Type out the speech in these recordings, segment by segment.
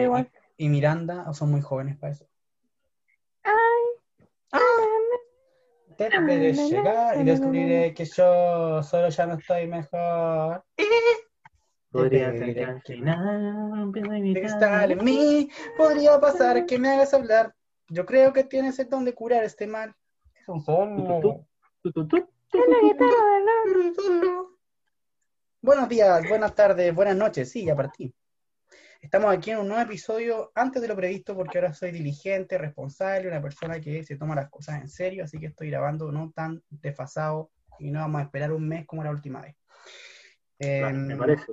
Eh, igual. y, y Miranda o son muy jóvenes para eso. Ay. Te veré llegar y descubriré que yo solo ya no estoy mejor. Podría Te ser que pediré al final De que en mí podría pasar que me hagas hablar. Yo creo que tienes el don de curar este mal. Es un solo. Buenos días, buenas tardes, buenas noches. Sí, ya partí. Estamos aquí en un nuevo episodio antes de lo previsto porque ahora soy diligente, responsable, una persona que se toma las cosas en serio, así que estoy grabando no tan desfasado y no vamos a esperar un mes como la última vez. Claro, Em, me parece.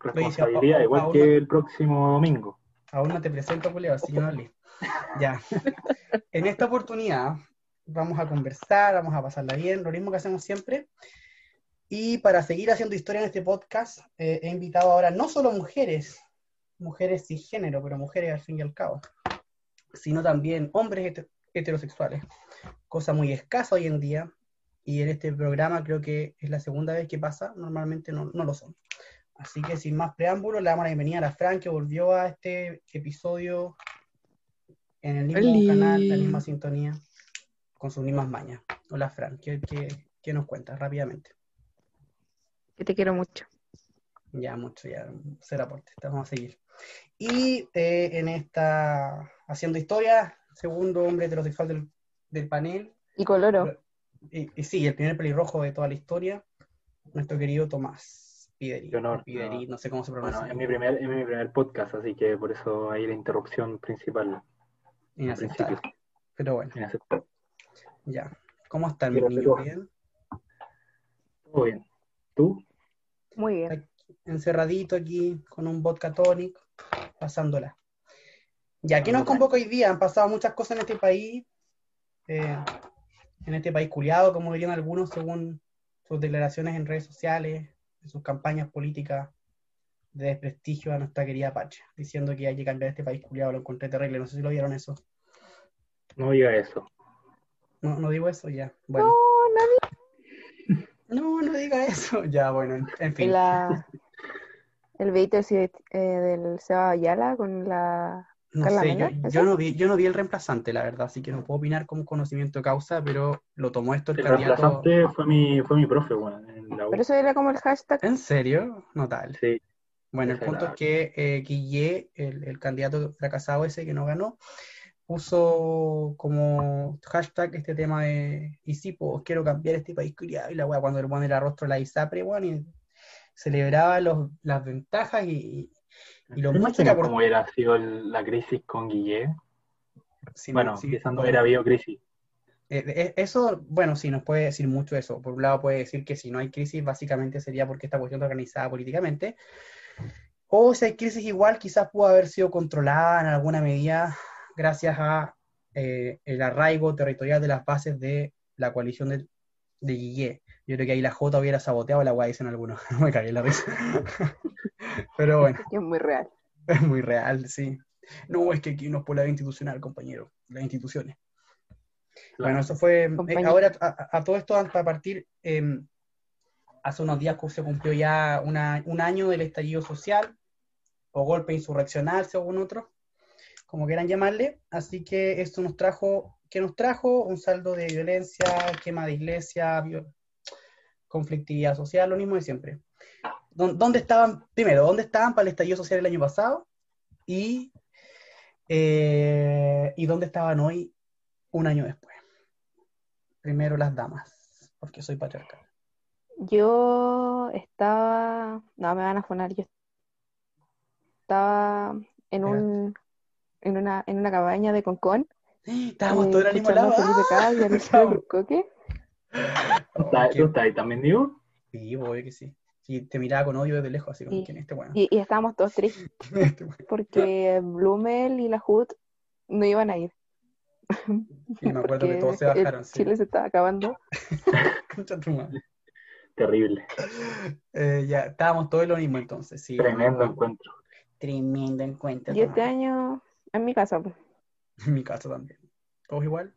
Responsabilidad, igual que el próximo domingo. Aún no te presento, Julio, así que no. Ya. En esta oportunidad vamos a conversar, vamos a pasarla bien, lo mismo que hacemos siempre. Y para seguir haciendo historia en este podcast, eh, he invitado ahora no solo mujeres, mujeres cisgénero, pero mujeres al fin y al cabo, sino también hombres heter- heterosexuales, cosa muy escasa hoy en día. Y en este programa creo que es la segunda vez que pasa, normalmente no, no lo son. Así que sin más preámbulos, le damos la bienvenida a la Fran, que volvió a este episodio en el mismo canal, la misma sintonía, con sus mismas mañas. Hola Fran, ¿qué, qué, qué nos cuentas rápidamente? Que te quiero mucho. Ya mucho, ya, ser aporte, vamos a seguir. Y eh, en esta, haciendo historia, segundo hombre heterosexual del, del panel, Y coloro. y, y sí, el primer pelirrojo de toda la historia, nuestro querido Tomás Pideri, honor, Pideri, no. no sé cómo se pronuncia. Bueno, es mi, primer, es mi primer podcast, así que por eso hay la interrupción principal Inaceptable. Pero bueno, Inaceptable. ya. ¿Cómo están niños? hacerlo. ¿Bien? Todo bien. ¿Tú? Muy bien. Aquí, encerradito aquí con un vodka tonic, pasándola. Ya, ¿qué nos convoca hoy día? Han pasado muchas cosas en este país, eh, en este país culiado, como dirían algunos, según sus declaraciones en redes sociales, en sus campañas políticas de desprestigio a nuestra querida Pacha, diciendo que hay que cambiar este país culiado, lo encontré terrible, no sé si lo vieron eso. No diga eso. No, no digo eso, ya. Bueno. No, nadie. No, no diga eso. Ya, bueno, en, en fin. La, el ese, eh, del Seba Ayala con la. No Carla sé, yo, Mena, ¿ese? yo no vi, yo no vi el reemplazante, la verdad, así que no puedo opinar con conocimiento de causa, pero lo tomó esto el El candidato. reemplazante fue mi, fue mi profe, bueno, en la U. Pero eso era como el hashtag. ¿En serio? Notable. Sí, Bueno, el punto es que eh, Guille, el, el candidato fracasado ese que no ganó, puso como hashtag este tema de y sí, pues quiero cambiar este país culiado", y la weá cuando le pone el rostro la ISAPRE, weón, y celebraba los, las ventajas y, y lo ¿Te mucho que cómo hubiera sido el- la crisis con Guille? Sí, Bueno, sí, empezando bueno. era biocrisis. Eh, eh, eso, bueno, sí, nos puede decir mucho eso. Por un lado puede decir que si no hay crisis, básicamente sería porque esta cuestión está organizada políticamente. O si hay crisis igual, quizás pudo haber sido controlada en alguna medida gracias a eh, el arraigo territorial de las bases de la coalición de, de. Yo creo que ahí la J hubiera saboteado la guay, dicen algunos. Me cagué en la risa. Pero bueno, es muy real. es muy real, sí. No, es que aquí no es por la institucional, compañero. Las instituciones. Bueno, eso fue. eh, ahora, a, a- a todo esto, para partir, eh, hace unos días se cumplió ya una- un año del estallido social, o golpe insurreccional, según otros, como quieran llamarle. Así que esto nos trajo, ¿qué nos trajo? Un saldo de violencia, quema de iglesia, viol- conflictividad social, lo mismo de siempre. ¿Dó- ¿Dónde estaban, primero, dónde estaban para el estallido social el año pasado? Y, eh, ¿y dónde estaban hoy un año después? Primero las damas, porque soy patriarcal. Yo estaba. No, me van a fonar. Yo estaba en un. En una, en una cabaña de Concón. Estábamos eh, todos en el mismo lado. a Felipe ¡Ah! Cas y a Lucio Estábamos- Burcoque. ¿Tú estás, qué- tú estás ahí también, digo? Sí, obvio que sí. Sí, te miraba con odio desde lejos, así como. ¿quién es este bueno? Y, y estábamos todos tristes Este porque Blumel y la HUD no iban a ir. Y me acuerdo que todos se el bajaron. sí. Chile se estaba acabando. Concha tu madre. Terrible. Eh, ya, estábamos todos en lo mismo entonces, sí. Tremendo encuentro. Tremendo encuentro. Y este año, en mi casa. pues. En mi casa también. ¿Todos igual?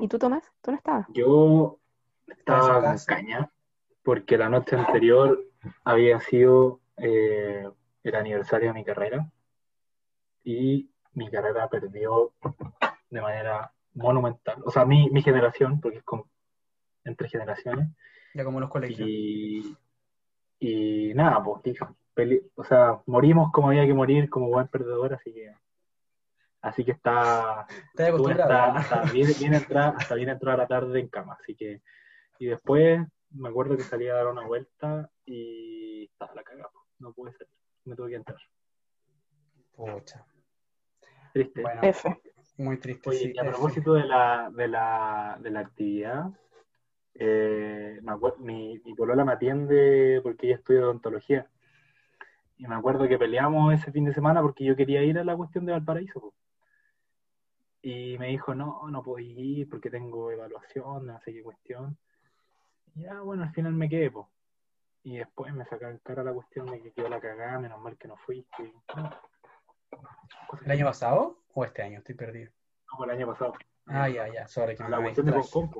¿Y tú, Tomás? ¿Tú no estabas? Yo Estaba con caña porque la noche anterior había sido eh, el aniversario de mi carrera y mi carrera perdió de manera monumental. O sea, mi, mi generación, porque es como entre generaciones. Ya como los colegios. Y, y nada, pues, o sea, morimos como había que morir, como buen perdedor, así que así que está, acostumbrado. hasta, hasta bien, bien entrada, hasta bien entrada la tarde en cama, así que y después me acuerdo que salí a dar una vuelta y estaba la cagada, pues, no pude salir, me tuve que entrar. Pucha. Triste. Bueno, F. muy triste. Oye, sí, y a F. propósito de la, de la, de la actividad, eh, me acuer- mi, mi polola me atiende porque ella estudia odontología. Y me acuerdo que peleamos ese fin de semana porque yo quería ir a la cuestión de Valparaíso. Y me dijo, no, no puedo ir porque tengo evaluación, no sé qué cuestión. Y ya, bueno, al final me quedé, po. Y después me sacaron cara la cuestión de que quedó la cagada, menos mal que no fuiste. No, ¿El año pasado o este año? Estoy perdido. No, el año pasado. Ah, ya, ya. Sorry, que me La cuestión de distraje. Concon,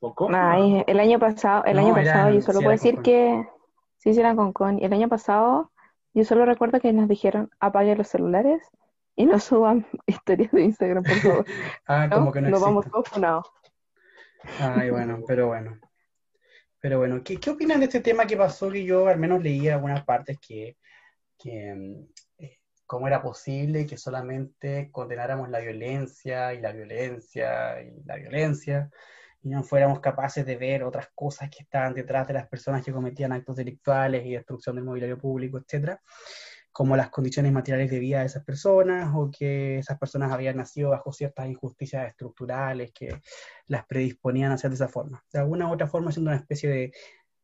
po. Concon, Ay, el año pasado, el No, año eran- pasado yo solo sí, puedo decir con que sí, sí eran con con. Y el año pasado yo solo recuerdo que nos dijeron apaguen los celulares y no suban historias de Instagram, por favor. Ah, ¿No? como que no Nos vamos todos funados. Ay, bueno, pero bueno. Pero bueno, ¿qué, qué opinan de este tema que pasó? Que yo al menos leí algunas partes que, que mm, eh, cómo era posible que solamente condenáramos la violencia y la violencia y la violencia y no fuéramos capaces de ver otras cosas que estaban detrás de las personas que cometían actos delictuales y destrucción del mobiliario público, etcétera, como las condiciones materiales de vida de esas personas o que esas personas habían nacido bajo ciertas injusticias estructurales que las predisponían a hacer de esa forma. De alguna u otra forma, haciendo una especie de,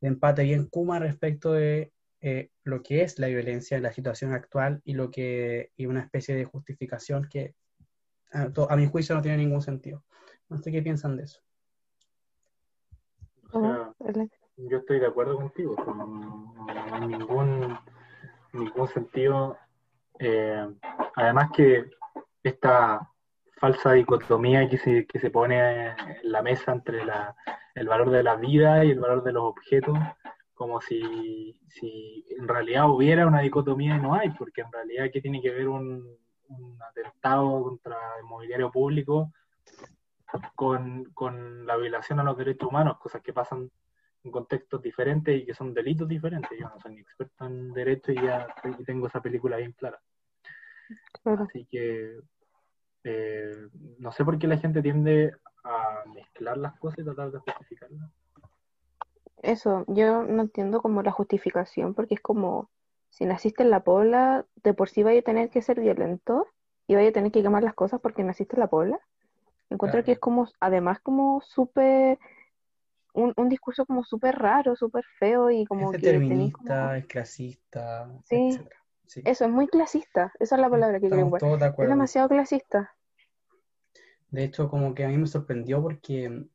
de empate bien Kuma respecto de eh, lo que es la violencia en la situación actual y lo que y una especie de justificación que a, mi juicio no tiene ningún sentido. No sé qué piensan de eso. O sea, Dale. yo estoy de acuerdo contigo, no, no- no hay ningún, ningún sentido. eh, además que esta falsa dicotomía que se, que se pone en la mesa entre la, el valor de la vida y el valor de los objetos, como si, si en realidad hubiera una dicotomía y no hay, porque en realidad ¿qué tiene que ver un, un atentado contra el mobiliario público con, con la violación a los derechos humanos, cosas que pasan en contextos diferentes y que son delitos diferentes. Yo no soy ni experto en derecho y ya tengo esa película bien clara. Claro. Así que eh, no sé por qué la gente tiende a mezclar las cosas y tratar de justificarlas. Eso, yo no entiendo como la justificación, porque es como, si naciste en la Pobla, de por sí vaya a tener que ser violento y vaya a tener que quemar las cosas porque naciste en la Pobla. Encuentro Claro. que es como, además como súper, un, un discurso como súper raro, súper feo y como es que determinista, como- es clasista, Sí. etcétera. Sí. Eso, es muy clasista, esa es la palabra que quiero Estamos todos de Es demasiado clasista. De hecho, como que a mí me sorprendió porque,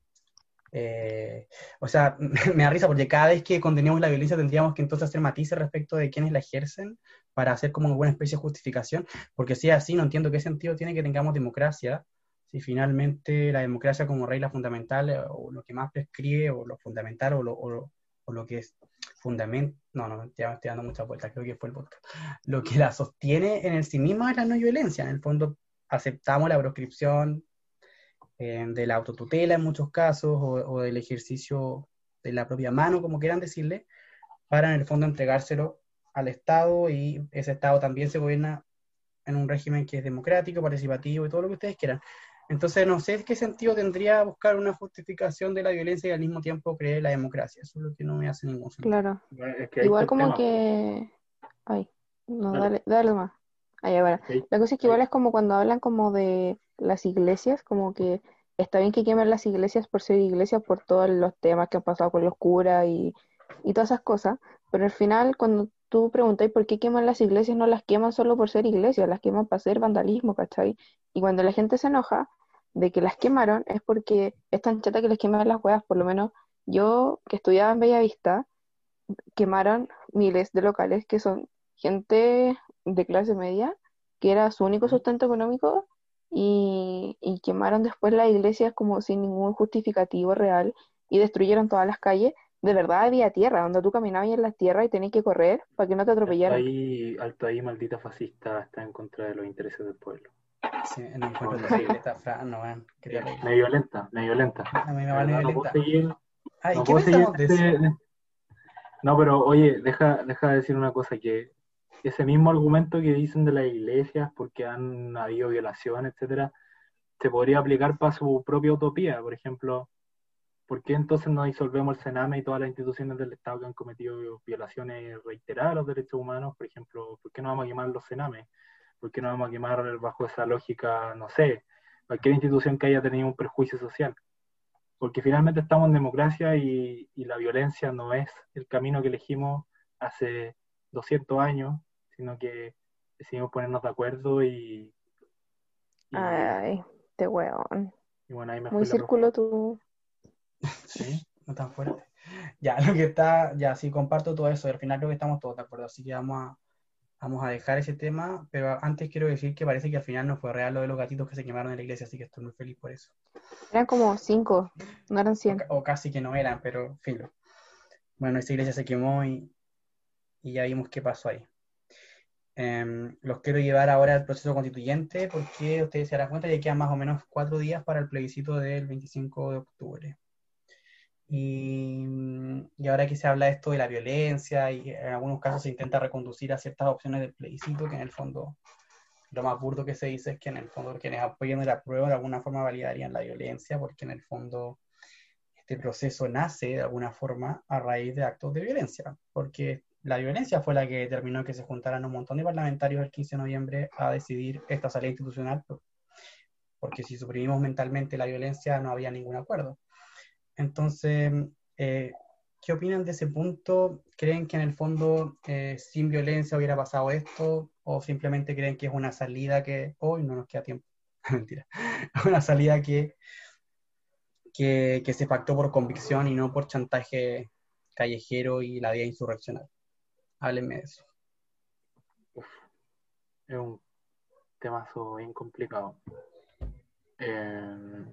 eh, o sea, me da risa porque cada vez que condenemos la violencia tendríamos que entonces hacer matices respecto de quienes la ejercen para hacer como una especie de justificación, porque si es así, no entiendo qué sentido tiene que tengamos democracia, si finalmente la democracia como regla fundamental eh, o lo que más prescribe o lo fundamental o lo, o lo- que es fundamento, no, no, ya me estoy dando muchas vueltas, creo que fue el podcast, lo que la sostiene en el sí misma es la no violencia, en el fondo aceptamos la proscripción eh, de la autotutela en muchos casos o, o del ejercicio de la propia mano, como quieran decirle, para en el fondo entregárselo al Estado y ese Estado también se gobierna en un régimen que es democrático, participativo y todo lo que ustedes quieran. Entonces, no sé qué sentido tendría buscar una justificación de la violencia y al mismo tiempo creer en la democracia. Eso es lo que no me hace ningún sentido. Claro. Es que ahí Igual como tema. que... Ay, no, Dale. dale, más. Ahí, ahora. Ahí- La cosa es que igual es como cuando hablan como de las iglesias, como que está bien que quemen las iglesias por ser iglesias, por todos los temas que han pasado con los curas y, y todas esas cosas, pero al final cuando tú preguntas por qué queman las iglesias, no las queman solo por ser iglesias, las queman para hacer vandalismo, ¿cachai? Y cuando la gente se enoja de que las quemaron es porque es tan chata que les queman las huevas, por lo menos yo que estudiaba en Bellavista, quemaron miles de locales que son gente de clase media, que era su único sustento económico, y, y quemaron después las iglesias como sin ningún justificativo real, y destruyeron todas las calles, de verdad había tierra, donde tú caminabas en la tierra y tenías que correr para que no te Alto atropellaran. ahí, alto ahí, maldita fascista, está en contra de los intereses del pueblo. Sí, no encuentro no, terrible. Me violenta, me violenta. A mí me no puedo violenta. seguir, Ay, no ¿qué puedo seguir de eso? este- No, pero oye, deja, deja de decir una cosa, que ese mismo argumento que dicen de las iglesias, porque han habido violaciones, etcétera, se podría aplicar para su propia utopía. Por ejemplo, ¿por qué entonces no disolvemos el Sename y todas las instituciones del Estado que han cometido violaciones reiteradas a los derechos humanos? Por ejemplo, ¿por qué no vamos a quemar los Senames? ¿Por qué no vamos a quemar bajo esa lógica, no sé, cualquier institución que haya tenido un perjuicio social? Porque finalmente estamos en democracia y, y la violencia no es el camino que elegimos hace 200 años, sino que decidimos ponernos de acuerdo y, y, Ay, este weón. y bueno, ahí me Muy círculo tú. ¿Sí? No tan fuerte. Ya, lo que está, ya sí comparto todo eso, y al final creo que estamos todos de acuerdo, así que vamos a, vamos a dejar ese tema, pero antes quiero decir que parece que al final no fue real lo de los gatitos que se quemaron en la iglesia, así que estoy muy feliz por eso. Eran como cinco, no eran O, cien. ca- o casi que no eran, pero filo. Bueno, esa iglesia se quemó y, y ya vimos qué pasó ahí. Em, los quiero llevar ahora al proceso constituyente porque ustedes se darán cuenta que quedan más o menos cuatro días para el plebiscito del 25 de octubre. Y, y ahora que se habla de esto de la violencia y en algunos casos se intenta reconducir a ciertas opciones del plebiscito, que en el fondo lo más burdo que se dice es que en el fondo quienes apoyan la prueba de alguna forma validarían la violencia, porque en el fondo este proceso nace de alguna forma a raíz de actos de violencia, porque la violencia fue la que determinó que se juntaran un montón de parlamentarios el 15 de noviembre a decidir esta salida institucional, porque si suprimimos mentalmente la violencia no había ningún acuerdo. Entonces, eh, ¿qué opinan de ese punto? ¿Creen que en el fondo eh, sin violencia hubiera pasado esto? ¿O simplemente creen que es una salida que hoy no nos queda tiempo? Mentira. Una salida que, que, se pactó por convicción y no por chantaje callejero y la vía insurreccional. Háblenme de eso. Es un temazo bien complicado. Eh,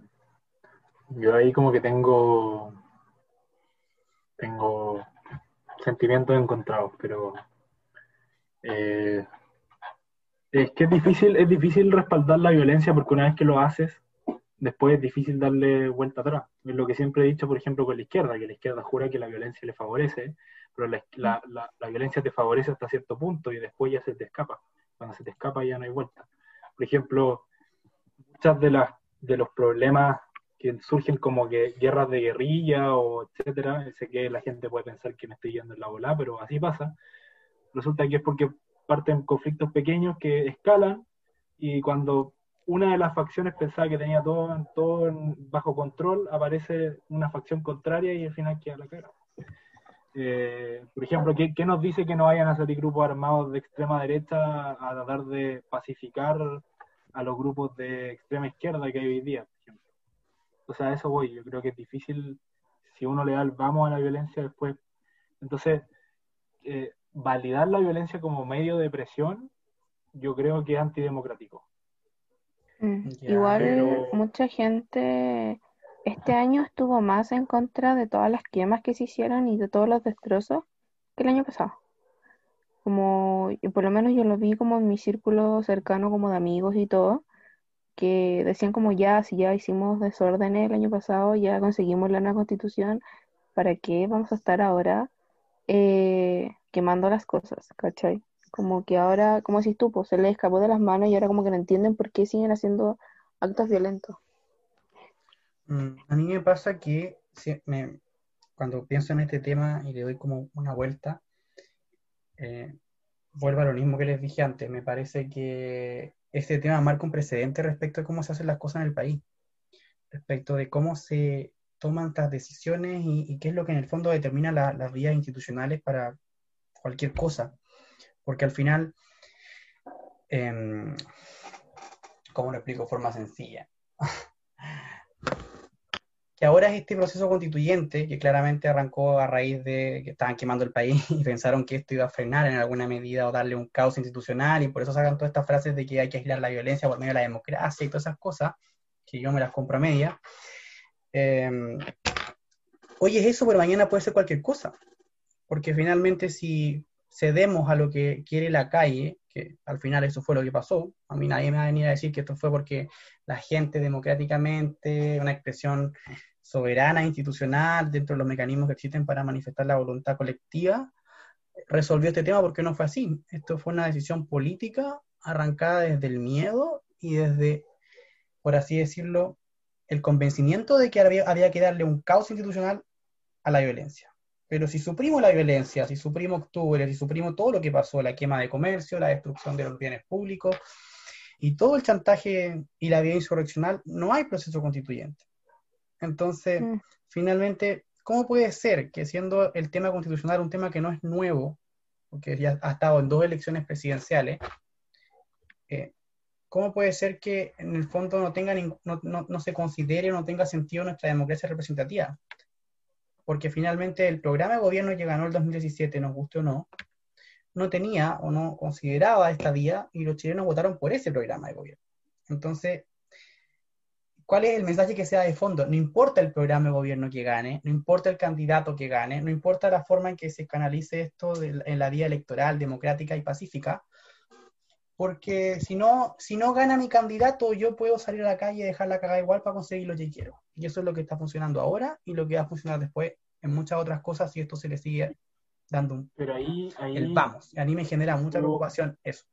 yo ahí como que tengo tengo sentimientos encontrados, pero eh, es que es difícil, es difícil respaldar la violencia porque una vez que lo haces, después es difícil darle vuelta atrás. Es lo que siempre he dicho, por ejemplo, con la izquierda, que la izquierda jura que la violencia le favorece, pero la, la, la, la violencia te favorece hasta cierto punto y después ya se te escapa. Cuando se te escapa ya no hay vuelta. Por ejemplo, muchas de las de los problemas surgen como que guerras de guerrilla o etcétera, sé que la gente puede pensar que me estoy yendo en la bola, pero así pasa. Resulta que es porque parten conflictos pequeños que escalan y cuando una de las facciones pensaba que tenía todo, todo bajo control, aparece una facción contraria y al final queda la cara. Eh, por ejemplo, ¿qué, ¿qué, nos dice que no vayan a salir grupos armados de extrema derecha a tratar de pacificar a los grupos de extrema izquierda que hay hoy día? O sea, a eso voy. Yo creo que es difícil si uno le da el vamos a la violencia después. Entonces, eh, validar la violencia como medio de presión, yo creo que es antidemocrático. Mm. Ya, Igual pero... mucha gente este año estuvo más en contra de todas las quemas que se hicieron y de todos los destrozos que el año pasado. Como, y por lo menos yo lo vi como en mi círculo cercano como de amigos y todo, que decían como ya, si ya hicimos desórdenes el año pasado, ya conseguimos la nueva constitución, ¿para qué vamos a estar ahora eh, quemando las cosas? ¿Cachai? Como que ahora, como si tú, pues se les escapó de las manos y ahora como que no entienden por qué siguen haciendo actos violentos. Mm, a mí me pasa que cuando pienso en este tema y le doy como una vuelta, eh, vuelvo a lo mismo que les dije antes. Me parece que este tema marca un precedente respecto de cómo se hacen las cosas en el país, respecto de cómo se toman estas decisiones y, y qué es lo que en el fondo determina la, las vías institucionales para cualquier cosa. Porque al final, eh, ¿cómo lo explico de forma sencilla? Que ahora es este proceso constituyente que claramente arrancó a raíz de que estaban quemando el país y pensaron que esto iba a frenar en alguna medida o darle un caos institucional y por eso sacan todas estas frases de que hay que aislar la violencia por medio de la democracia y todas esas cosas, que yo me las compro a media. Hoy es eso, pero mañana puede ser cualquier cosa. Porque finalmente si cedemos a lo que quiere la calle, que al final eso fue lo que pasó, a mí nadie me va a venir a decir que esto fue porque la gente democráticamente, una expresión soberana, institucional, dentro de los mecanismos que existen para manifestar la voluntad colectiva, resolvió este tema porque no fue así. Esto fue una decisión política arrancada desde el miedo y desde, por así decirlo, el convencimiento de que había, que darle un caos institucional a la violencia. Pero si suprimo la violencia, si suprimo octubre, si suprimo todo lo que pasó, la quema de comercio, la destrucción de los bienes públicos y todo el chantaje y la vía insurreccional, no hay proceso constituyente. Entonces, mm. finalmente, ¿cómo puede ser que siendo el tema constitucional un tema que no es nuevo, porque ya ha estado en dos elecciones presidenciales, eh, ¿cómo puede ser que en el fondo no, tenga no, se considere o no tenga sentido nuestra democracia representativa? Porque finalmente el programa de gobierno que ganó el 2017, nos guste o no, no tenía o no consideraba esta vía y los chilenos votaron por ese programa de gobierno. Entonces, ¿cuál es el mensaje que sea de fondo? No importa el programa de gobierno que gane, no importa el candidato que gane, no importa la forma en que se canalice esto en la vía electoral, democrática y pacífica, porque si no, si no gana mi candidato, yo puedo salir a la calle y dejar la cagada igual para conseguir lo que quiero. Y eso es lo que está funcionando ahora y lo que va a funcionar después en muchas otras cosas si esto se le sigue dando un, Pero ahí, ahí el vamos. Y a mí me genera mucha preocupación eso.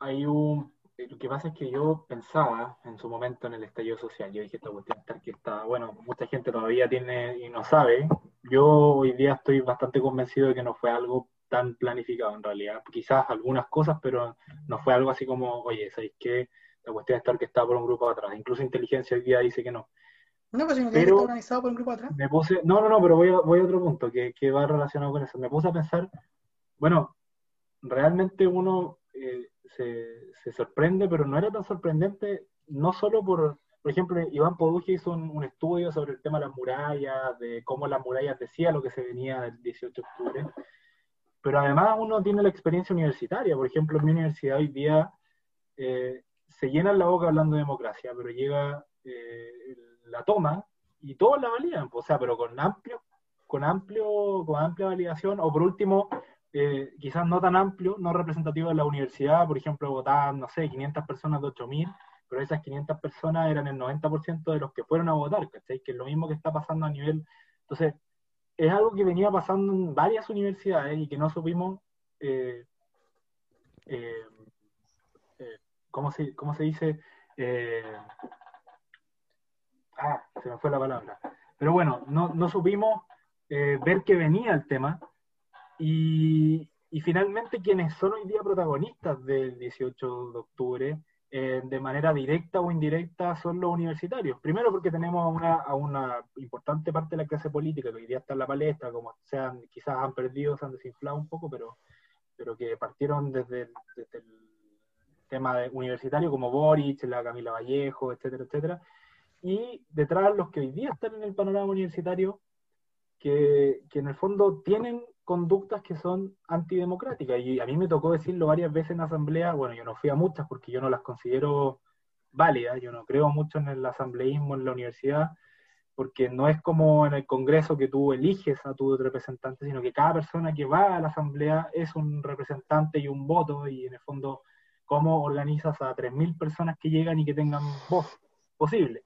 Hay un, eh, lo que pasa es que yo pensaba en su momento en el estallido social, yo dije, esta cuestión que está, bueno, mucha gente todavía tiene y no sabe. Yo hoy día estoy bastante convencido de que no fue algo tan planificado en realidad. Quizás algunas cosas, pero no fue algo así como, oye, ¿sabéis qué? La cuestión que está por un grupo atrás. Incluso inteligencia hoy día dice que no. No, pues si no pero organizado por un grupo atrás. Me puse, no, no, no, pero voy a, voy a otro punto que, que, va relacionado con eso. Me puse a pensar, bueno, realmente uno eh, se, se, sorprende, pero no era tan sorprendente, no solo por, por ejemplo, Iván Poduje hizo un, un, estudio sobre el tema de las murallas, de cómo las murallas decía lo que se venía del 18 de octubre, pero además uno tiene la experiencia universitaria. Por ejemplo, en mi universidad hoy día eh, se llena la boca hablando de democracia, pero llega eh, la toma y todos la validan, o sea, pero con amplio, con amplio, con amplia validación, o por último, eh, quizás no tan amplio, no representativo de la universidad, por ejemplo, votaban, no sé, 500 personas de 8.000, pero esas 500 personas eran el 90% de los que fueron a votar, ¿cachai? Que es lo mismo que está pasando a nivel... Entonces, es algo que venía pasando en varias universidades y que no supimos, eh, eh, eh, ¿cómo, se, ¿cómo, se, dice? ah, se me fue la palabra. Pero bueno, no, no supimos ver que venía el tema y, y finalmente quienes son hoy día protagonistas del 18 de octubre eh, de manera directa o indirecta son los universitarios. Primero porque tenemos a una, importante parte de la clase política que hoy día está en la palestra, como sean, quizás han perdido, se han desinflado un poco, pero, pero que partieron desde, el tema universitario, como Boric, la Camila Vallejo, etcétera, etcétera. Y detrás los que hoy día están en el panorama universitario, que, que en el fondo tienen conductas que son antidemocráticas. Y a mí me tocó decirlo varias veces en asamblea, bueno, yo no fui a muchas porque yo no las considero válidas, yo no creo mucho en el asambleísmo en la universidad, porque no es como en el Congreso que tú eliges a tu representante, sino que cada persona que va a la asamblea es un representante y un voto, y en el fondo, ¿cómo organizas a 3.000 personas que llegan y que tengan voz posible?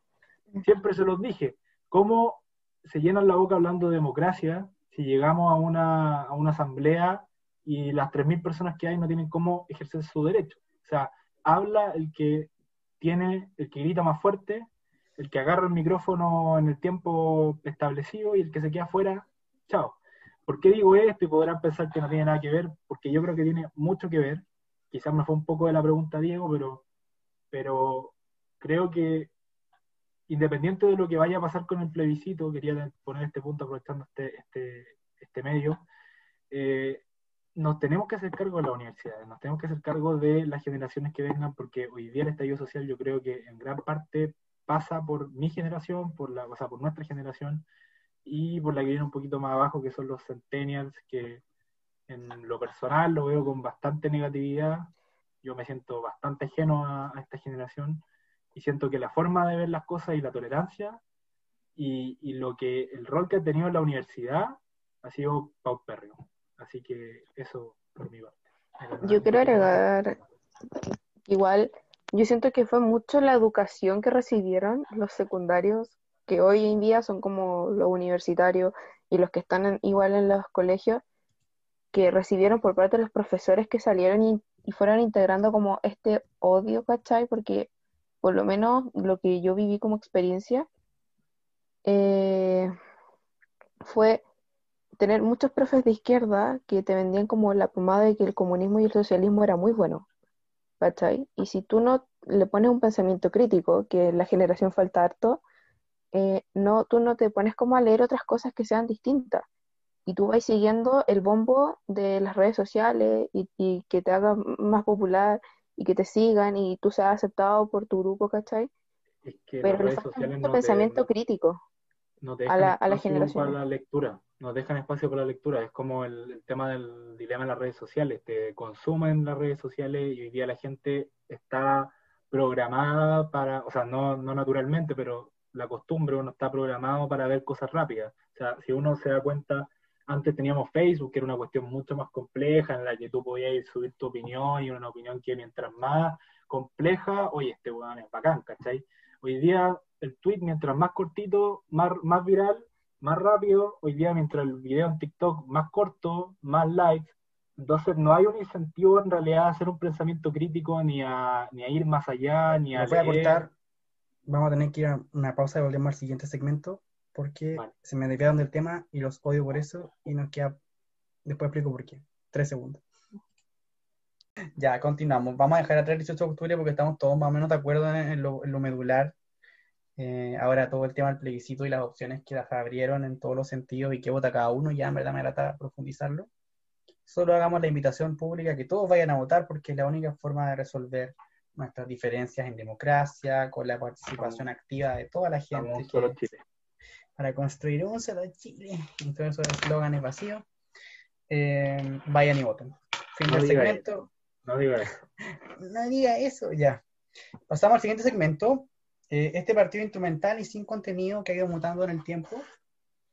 Siempre se los dije, ¿cómo se llenan la boca hablando de democracia si llegamos a una, a una asamblea y las 3.000 personas que hay no tienen cómo ejercer su derecho. O sea, habla el que tiene, el que grita más fuerte, el que agarra el micrófono en el tiempo establecido y el que se queda afuera, chao. ¿Por qué digo esto? Y podrán pensar que no tiene nada que ver, porque yo creo que tiene mucho que ver. Quizás me fue un poco de la pregunta, Diego, pero, pero creo que independiente de lo que vaya a pasar con el plebiscito, quería poner este punto aprovechando este, este, este medio, eh, nos tenemos que hacer cargo de las universidades, nos tenemos que hacer cargo de las generaciones que vengan, porque hoy día el estallido social yo creo que en gran parte pasa por mi generación, por la, o sea, por nuestra generación, y por la que viene un poquito más abajo, que son los centennials, que en lo personal lo veo con bastante negatividad. Yo me siento bastante ajeno a esta generación y siento que la forma de ver las cosas y la tolerancia y, y lo que el rol que ha tenido en la universidad ha sido paupérrimo. Así que eso por mi parte. Yo quiero agregar, igual, yo siento que fue mucho la educación que recibieron los secundarios, que hoy en día son como los universitarios y los que están en- igual en los colegios, que recibieron por parte de los profesores que salieron y, y fueron integrando como este odio, ¿cachai? Porque por lo menos lo que yo viví como experiencia eh, fue tener muchos profes de izquierda que te vendían como la pomada de que el comunismo y el socialismo era muy bueno, ¿cachai? Y si tú no le pones un pensamiento crítico, que la generación falta harto, eh, no, tú no te pones como a leer otras cosas que sean distintas. Y tú vas siguiendo el bombo de las redes sociales y, y que te haga más popular y que te sigan y tú seas aceptado por tu grupo, ¿cachai? Es que Pero le falta mucho no te, pensamiento no- crítico. no te a la- a la generación. para la lectura, no dejan espacio para la lectura. Es como el, el tema del dilema en las redes sociales. Te consumen las redes sociales y hoy día la gente está programada para, o sea, no, no naturalmente, pero la costumbre, uno está programado para ver cosas rápidas. O sea, si uno se da cuenta, antes teníamos Facebook, que era una cuestión mucho más compleja, en la que tú podías subir tu opinión y una opinión que mientras más compleja, oye, este weón es bacán, ¿cachai? Hoy día el tweet, mientras más cortito, más, más viral, más rápido. Hoy día, mientras el video en TikTok más corto, más likes. Entonces, no hay un incentivo en realidad a hacer un pensamiento crítico, ni a, ni a ir más allá, ni a voy a cortar. Vamos a tener que ir a una pausa y volvemos al siguiente segmento porque Vale. se me desviaron del tema y los odio por eso y nos queda... Después explico por qué. Tres segundos. Ya, continuamos. Vamos a dejar atrás el 18 de octubre porque estamos todos más o menos de acuerdo en, en lo, en lo medular. Eh, ahora todo el tema del plebiscito y las opciones que las abrieron en todos los sentidos y qué vota cada uno, ya en verdad me trata profundizarlo. Solo hagamos la invitación pública que todos vayan a votar porque es la única forma de resolver nuestras diferencias en democracia, con la participación activa de toda la gente que- Chile. Para construir un solo Chile. Entonces esos eslóganes vacíos. Eh, vayan y voten. Fin No del segmento. No diga eso. No diga eso, ya. Pasamos al siguiente segmento. Eh, este partido instrumental y sin contenido que ha ido mutando en el tiempo,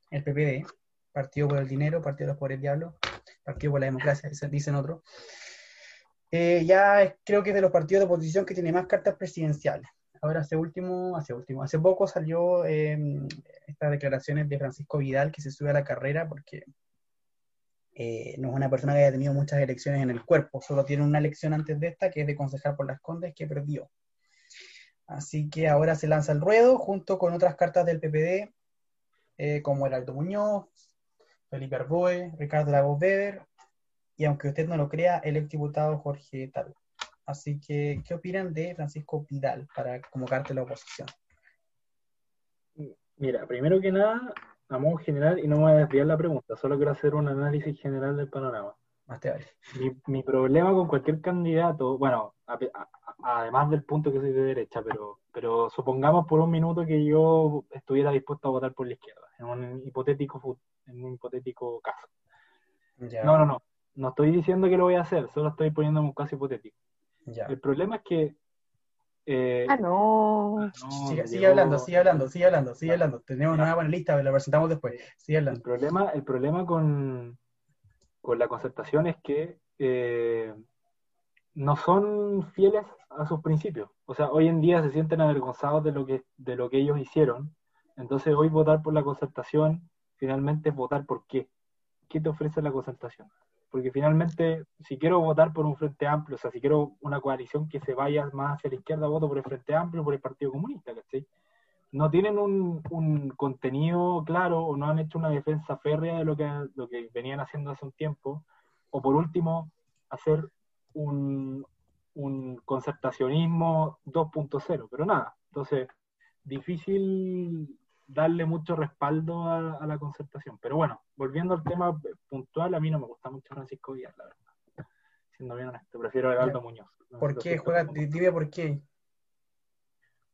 el PPD, Partido por el Dinero, Partido de los Pobres Diablos, Partido por la Democracia, dicen, otros. Eh, ya creo que es de los partidos de oposición que tiene más cartas presidenciales. Ahora, hace último, hace último, hace poco salió eh, estas declaraciones de Francisco Vidal que se sube a la carrera porque eh, no es una persona que haya tenido muchas elecciones en el cuerpo, solo tiene una elección antes de esta, que es de concejal por las Condes, que perdió. Así que ahora se lanza el ruedo junto con otras cartas del PPD, eh, como Heraldo Muñoz, Felipe Arboe, Ricardo Lagos Weber, y aunque usted no lo crea, el exdiputado Jorge Tal. Así que, ¿qué opinan de Francisco Vidal para como carta de la oposición? Mira, primero que nada, a modo general, y no me voy a desviar la pregunta, solo quiero hacer un análisis general del panorama. Más te vale. Mi, mi problema con cualquier candidato, bueno, a- a- a- además del punto que soy de derecha, pero, pero supongamos por un minuto que yo estuviera dispuesto a votar por la izquierda, en un hipotético, en un hipotético caso. Ya, No, no, no, no estoy diciendo que lo voy a hacer, solo estoy poniéndome un caso hipotético. Ya. El problema es que... eh, Ah, no. no, Sigue, hablando, sigue hablando, sigue hablando, sigue hablando. Tenemos una panelista, la presentamos después. Sigue El problema, el problema con, con la concertación es que eh, no son fieles a sus principios. O sea, hoy en día se sienten avergonzados de lo que, de lo que ellos hicieron. Entonces, hoy votar por la concertación finalmente es votar por qué. ¿Qué te ofrece la concertación? Porque finalmente, si quiero votar por un Frente Amplio, o sea, si quiero una coalición que se vaya más hacia la izquierda, voto por el Frente Amplio, por el Partido Comunista, ¿cachai? no tienen un, un contenido claro o no han hecho una defensa férrea de lo que, lo que venían haciendo hace un tiempo, o por último, hacer un, un concertacionismo 2.0, pero nada, entonces, difícil darle mucho respaldo a, a la concertación. Pero bueno, volviendo al tema puntual, a mí no me gusta mucho Francisco Villar, la verdad. Siendo bien honesto, prefiero a Heraldo Muñoz. ¿Por qué? Juega, dime por qué.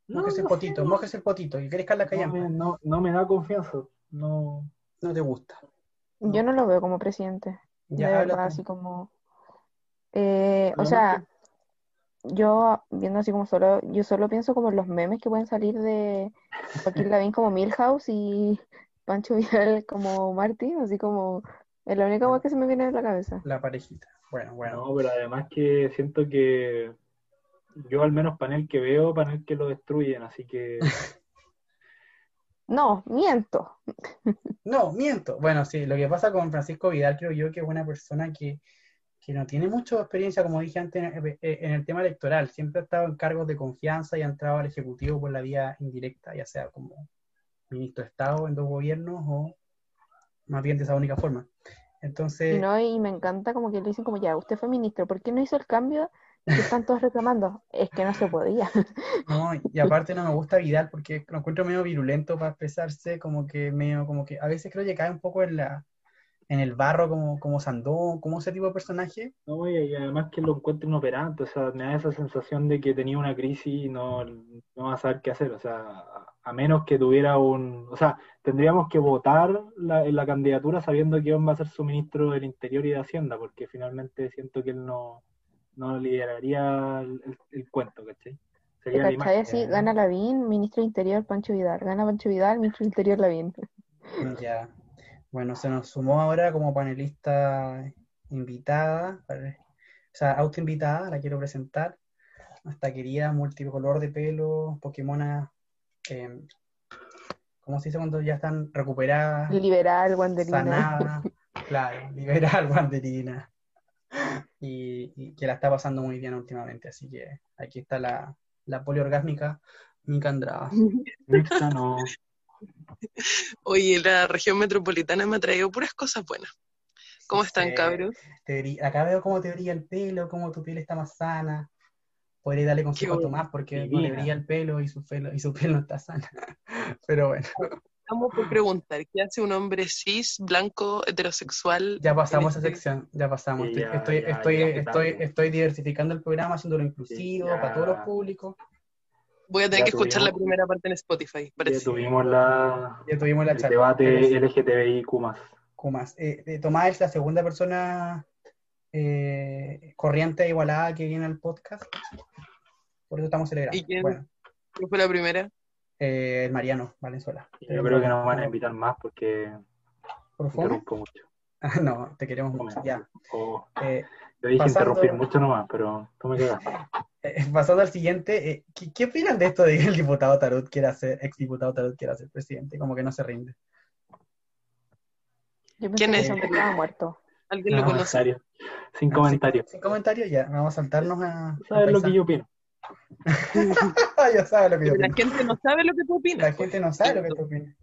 No, Mójese el potito, no- mójese el potito. Y querés la no callampa. no, no me da confianza. No, No te gusta. Yo no lo veo como presidente. Ya de verdad, así como. eh, o sea, yo viendo así como solo, yo solo pienso como en los memes que pueden salir de Joaquín Lavín como Milhouse y Pancho Vidal como Martín, así como es la única cosa que se me viene a la cabeza. La parejita. Bueno, bueno. No, pero además que siento que yo al menos panel que veo, panel que lo destruyen, así que No, miento. No, miento. Bueno, sí, lo que pasa con Francisco Vidal creo yo que es una persona que, que no tiene mucha experiencia, como dije antes, en, eh, en el tema electoral. Siempre ha estado en cargos de confianza y ha entrado al Ejecutivo por la vía indirecta, ya sea como ministro de Estado en dos gobiernos o más bien de esa única forma. Entonces, Y no, y me encanta como que le dicen como ya, usted fue ministro, ¿por qué no hizo el cambio? Y están todos reclamando. Es que no se podía. no, y aparte no me gusta Vidal porque lo encuentro medio virulento para expresarse, como que medio, como que a veces creo que cae un poco en la en el barro como, como Sandón, como ese tipo de personaje. No, y, y además que lo encuentro inoperante, o sea, me da esa sensación de que tenía una crisis y no, no va a saber qué hacer, o sea, a, a menos que tuviera un, o sea, tendríamos que votar la, en la candidatura sabiendo que va a ser su ministro del Interior y de Hacienda, porque finalmente siento que él no, no lideraría el, el- el cuento, ¿cachai? ¿Te Sería la cachai? imagen. Así, gana Lavín, ministro de Interior, Pancho Vidal. Gana Pancho Vidal, ministro de Interior, Lavín. Ya. Bueno, se nos sumó ahora como panelista invitada, o sea, autoinvitada, la quiero presentar. Nuestra querida multicolor de pelo, Pokémona, eh, ¿cómo se dice cuando ya están recuperadas, Liberal, Wanderina. sanadas? Claro, liberal, Wanderina. Y, y que la está pasando muy bien últimamente, así que aquí está la, la poliorgásmica Mica Andrada. Mixta no. Oye, la región metropolitana me ha traído puras cosas buenas. ¿Cómo están, Eh, cabros? acá veo cómo te brilla el pelo, cómo tu piel está más sana. Podría darle consejo a. Tomás porque no le brilla el pelo y su pelo, y su piel no está sana. Pero bueno, Vamos por preguntar, ¿qué hace un hombre cis, blanco, heterosexual? ya pasamos esa este- sección, ya pasamos. Sí, Estoy, ya, estoy, ya, estoy, ya, estoy, diversificando el programa, haciéndolo inclusivo para todos los públicos. Voy a tener Ya que escuchar la primera parte en Spotify, Ya tuvimos la, Ya tuvimos la el charla. debate LGTBIQ más. Kumas. Eh, eh, Tomás es la segunda persona eh, corriente e igualada que viene al podcast. Por eso estamos celebrando. ¿Y quién? Bueno, ¿Qué fue la primera? eh, el Mariano Valenzuela. Yo creo que nos van a invitar más porque ¿Por mucho. Ah, no, te queremos mucho. Ya. O- Eh, yo dije Pasando- interrumpir mucho nomás, pero tú me eh, pasando al siguiente, eh, ¿qué, qué opinan de esto de que el diputado Tarut quiera ser, exdiputado Tarut quiera ser presidente? Como que no se rinde. Yo ¿Quién que es? hombre estaba muerto. ¿Alguien No, lo conoce? comentario. Sin Ah, comentarios. Sin, sin comentarios, ya. Vamos a saltarnos a. ¿Sabes lo que yo opino? ya sabe lo que yo Pero la opino. gente no sabe lo que tú opinas. La gente no sabe lo que tú opinas.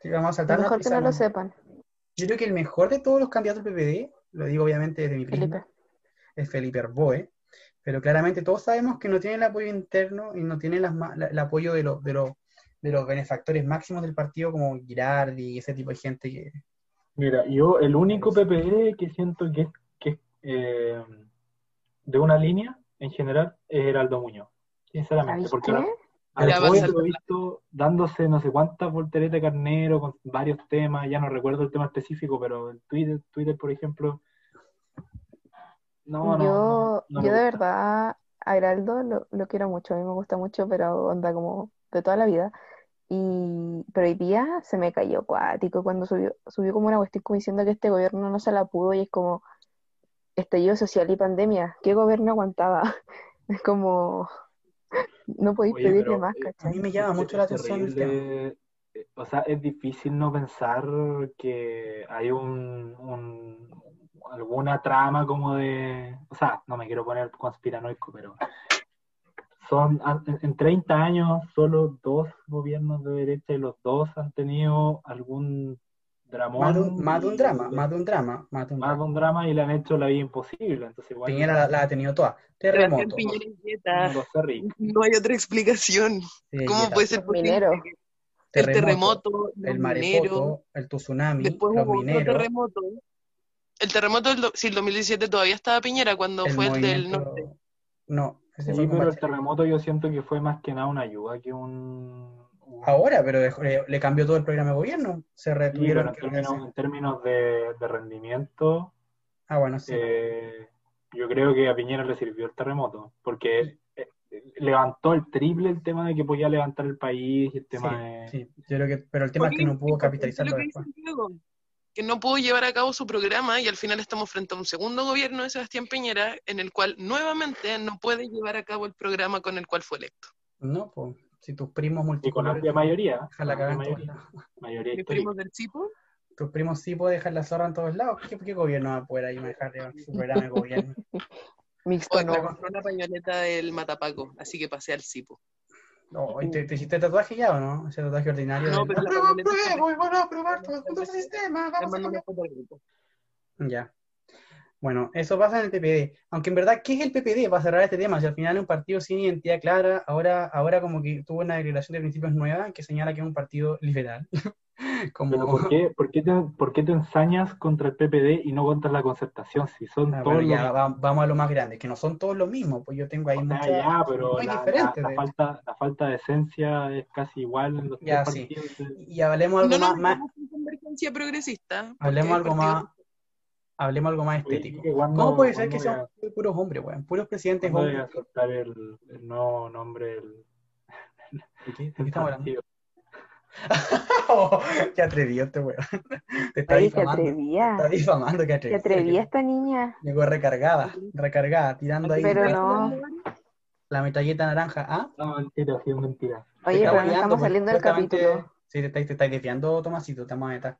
Sí, vamos a saltarnos. mejor que no lo sepan, Yo creo que el mejor de todos los candidatos del PPD, lo digo obviamente desde mi Felipe. Es Felipe Arboe, pero claramente todos sabemos que no tiene el apoyo interno y no tiene las la- el apoyo de, los de, los de los benefactores máximos del partido como Girardi y ese tipo de gente que... Mira, yo el único PPD que siento que es que es, eh, de una línea en general es Heraldo Muñoz. Sinceramente, ¿Sabéis porque qué? ahora lo he visto dándose no sé cuántas volteretas de carnero con varios temas, ya no recuerdo el tema específico, pero el Twitter, Twitter por ejemplo, no, no, yo, no, no me yo de verdad a Heraldo lo, lo quiero mucho, a mí me gusta mucho, pero onda como de toda la vida. Y, pero hoy día se me cayó cuático cuando subió, subió como una cuestión como diciendo que este gobierno no se la pudo y es como estallido social y pandemia. ¿Qué gobierno aguantaba? Es como no podéis Oye, pedirle pero, más, eh, A mí ¿cachai? me llama Es- mucho la atención el tema. eh, O sea, es difícil no pensar que hay un, un- alguna trama como de, o sea, no me quiero poner conspiranoico, pero son en, en 30 años solo dos gobiernos de derecha y los dos han tenido algún dramón, Más de un, más de un y- drama, más de un drama, más de un más de drama. un drama y le han hecho la vida imposible, entonces igual Piñera la, la ha tenido toda. Terremoto. No hay otra explicación. sí, ¿Cómo puede ser que El terremoto, el maremoto, el tsunami, después los hubo otro terremoto. El terremoto del sí, el 2017 todavía estaba Piñera cuando el fue el del norte. No, ese Sí, fue pero el terremoto yo siento que fue más que nada una ayuda que un... un- Ahora, pero dejó- le, le cambió todo el programa de gobierno. Se Sí, retuvieron pero en términos, en términos de, de rendimiento, Ah, bueno, sí. eh, yo creo que a Piñera le sirvió el terremoto, porque eh, levantó el triple el tema de que podía levantar el país y el tema de... Sí, yo creo que, pero el tema es que no pudo capitalizarlo después. Que no pudo llevar a cabo su programa y al final estamos frente a un segundo gobierno de Sebastián Piñera en el cual nuevamente no puede llevar a cabo el programa con el cual fue electo. No, pues, si tus primos Y con multicolores... amplia mayoría. Dejan la cagada mayoría, histórica. primos del Cipo, Tus primos sí pueden dejar la zorra en todos lados. ¿Qué, qué gobierno va a poder ahí manejar su programa de gobierno? Mixto no. compré una pañoleta del Matapaco, así que pasé al Cipo. No, ¿y te, te hiciste tatuaje ya o no? Ese tatuaje ordinario. No, pero la ¡Apruebo, camioneta está apruebo, y van a aprobar todo el sistema! Vamos a grupo. Ya. Bueno, eso pasa en el PPD. Aunque en verdad, ¿qué es el PPD? Para cerrar este tema, si al final es un partido sin identidad clara, ahora, ahora como que tuvo una declaración de principios nueva que señala que es un partido liberal. como, Pero ¿por qué, por, qué te, ¿por qué te ensañas contra el PPD y no contra la concertación? Si son Ah, todos ya, los... va- vamos a lo más grande, que no son todos los mismos, pues yo tengo ahí O sea, muchas ya, pero muy la, diferentes. la- la de- falta, la falta de esencia es casi igual en los Ya, tres sí. partidos. Y hablemos algo No más, más- convergencia progresista. hablemos algo más, hablemos algo más estético. Quique, ¿cuándo- ¿Cómo puede ser que sean a- puros hombres, weón? Puros presidentes cuándo voy a hombres. soltar el, el nuevo nombre del, ¿De qué, de qué del estamos hablando? Oh, qué atrevido este weón. Te está Ay, qué difamando. Te atrevía. está difamando, qué atrevido. atrevía esta niña. Llegó recargada, recargada, tirando ahí Pero la, no. la metralleta naranja. ¿Ah? No, mentira, sí es mentira. Te Oye, pero no estamos pues, saliendo del capítulo. Sí, te estáis, te estáis desviando, Tomasito, te vamos a meter.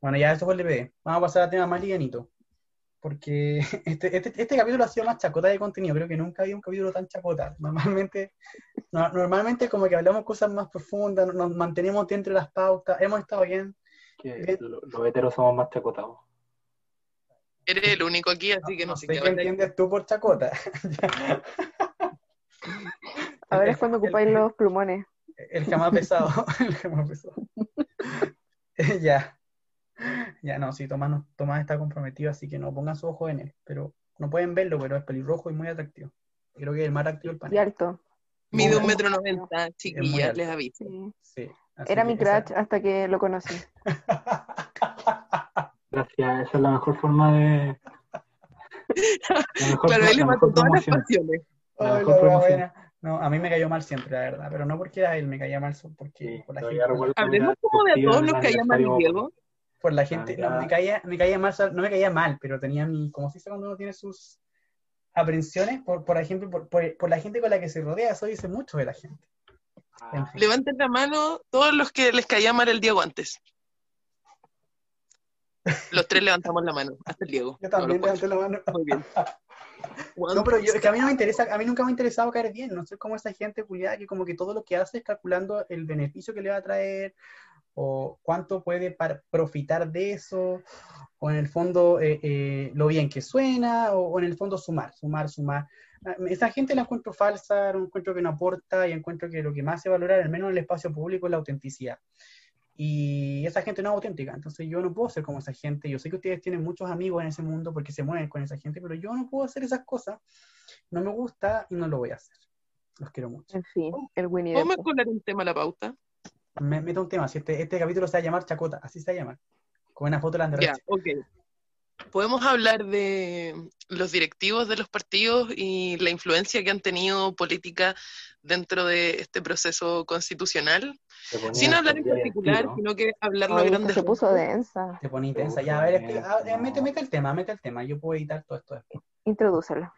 Bueno, ya eso fue el DPD. Vamos a pasar a tema más livianito. Porque este, este, este capítulo ha sido más chacota de contenido. Creo que nunca había un capítulo tan chacota. Normalmente, no- normalmente como que hablamos cosas más profundas, nos mantenemos dentro de las pautas. Hemos estado bien. Lo- los heteros somos más chacotados. Eres el único aquí, así que no, sé qué entiendes tú por chacota. Ahora es cuando ocupáis los plumones. El jamás pesado. El jamás pesado. ya. Ya, no, sí, Tomás, no- Tomás está comprometido, así que no pongan su ojo en él. Pero no pueden verlo, pero es pelirrojo y muy atractivo. Creo que es el más atractivo del Y panel. alto. Mide un metro noventa, chiquillas, alto. les aviso. Sí. Era mi esa- crush hasta que lo conocí. Gracias, esa es la mejor forma de. Mejor, Claro, él le mató todas las pasiones. La Ay. No, a mí me cayó mal siempre, la verdad. Pero no porque era él, me caía mal, porque Sí, por la gente. Hablemos como de a todos los que llaman aniversario Diego. Por la gente, no, me caía, me caía mal, no me caía mal, pero tenía mi, como se dice cuando uno tiene sus aprensiones, por, por ejemplo, por, por, por la gente con la que se rodea, eso dice mucho de la gente. En Ah, fin. Levanten la mano todos los que les caía mal el Diego antes. Los tres levantamos la mano, hasta el Diego. Yo No, también cuatro. levanté la mano. Muy bien. No, pero yo, es que a mí no me interesa, a mí nunca me ha interesado caer bien, no soy como esa gente culiada que como que todo lo que hace es calculando el beneficio que le va a traer, o cuánto puede profitar de eso, o en el fondo eh, eh, lo bien que suena, o, o en el fondo sumar, sumar, sumar. Ah, Esa gente la encuentro falsa, no encuentro que no aporta y encuentro que lo que más se valora, al menos en el espacio público, es la autenticidad. Y esa gente no es auténtica, entonces yo no puedo ser como esa gente. Yo sé que ustedes tienen muchos amigos en ese mundo porque se mueven con esa gente, pero yo no puedo hacer esas cosas. No me gusta y no lo voy a hacer. Los quiero mucho. En fin, el Winnie ¿Podemos colar un tema a la pauta? Me meto un tema, si este, este capítulo se va a llamar Chacota, así se va a llamar. Con una foto de la Ya, derecha. ok. Podemos hablar de los directivos de los partidos y la influencia que han tenido política dentro de este proceso constitucional, sin hablar en particular, tiro. sino que hablarlo Ay, grandes que se puso densa. Te pone intensa. Ya, a ver, mete, mete el tema, mete el tema. Yo puedo editar todo esto después. Introdúcelo.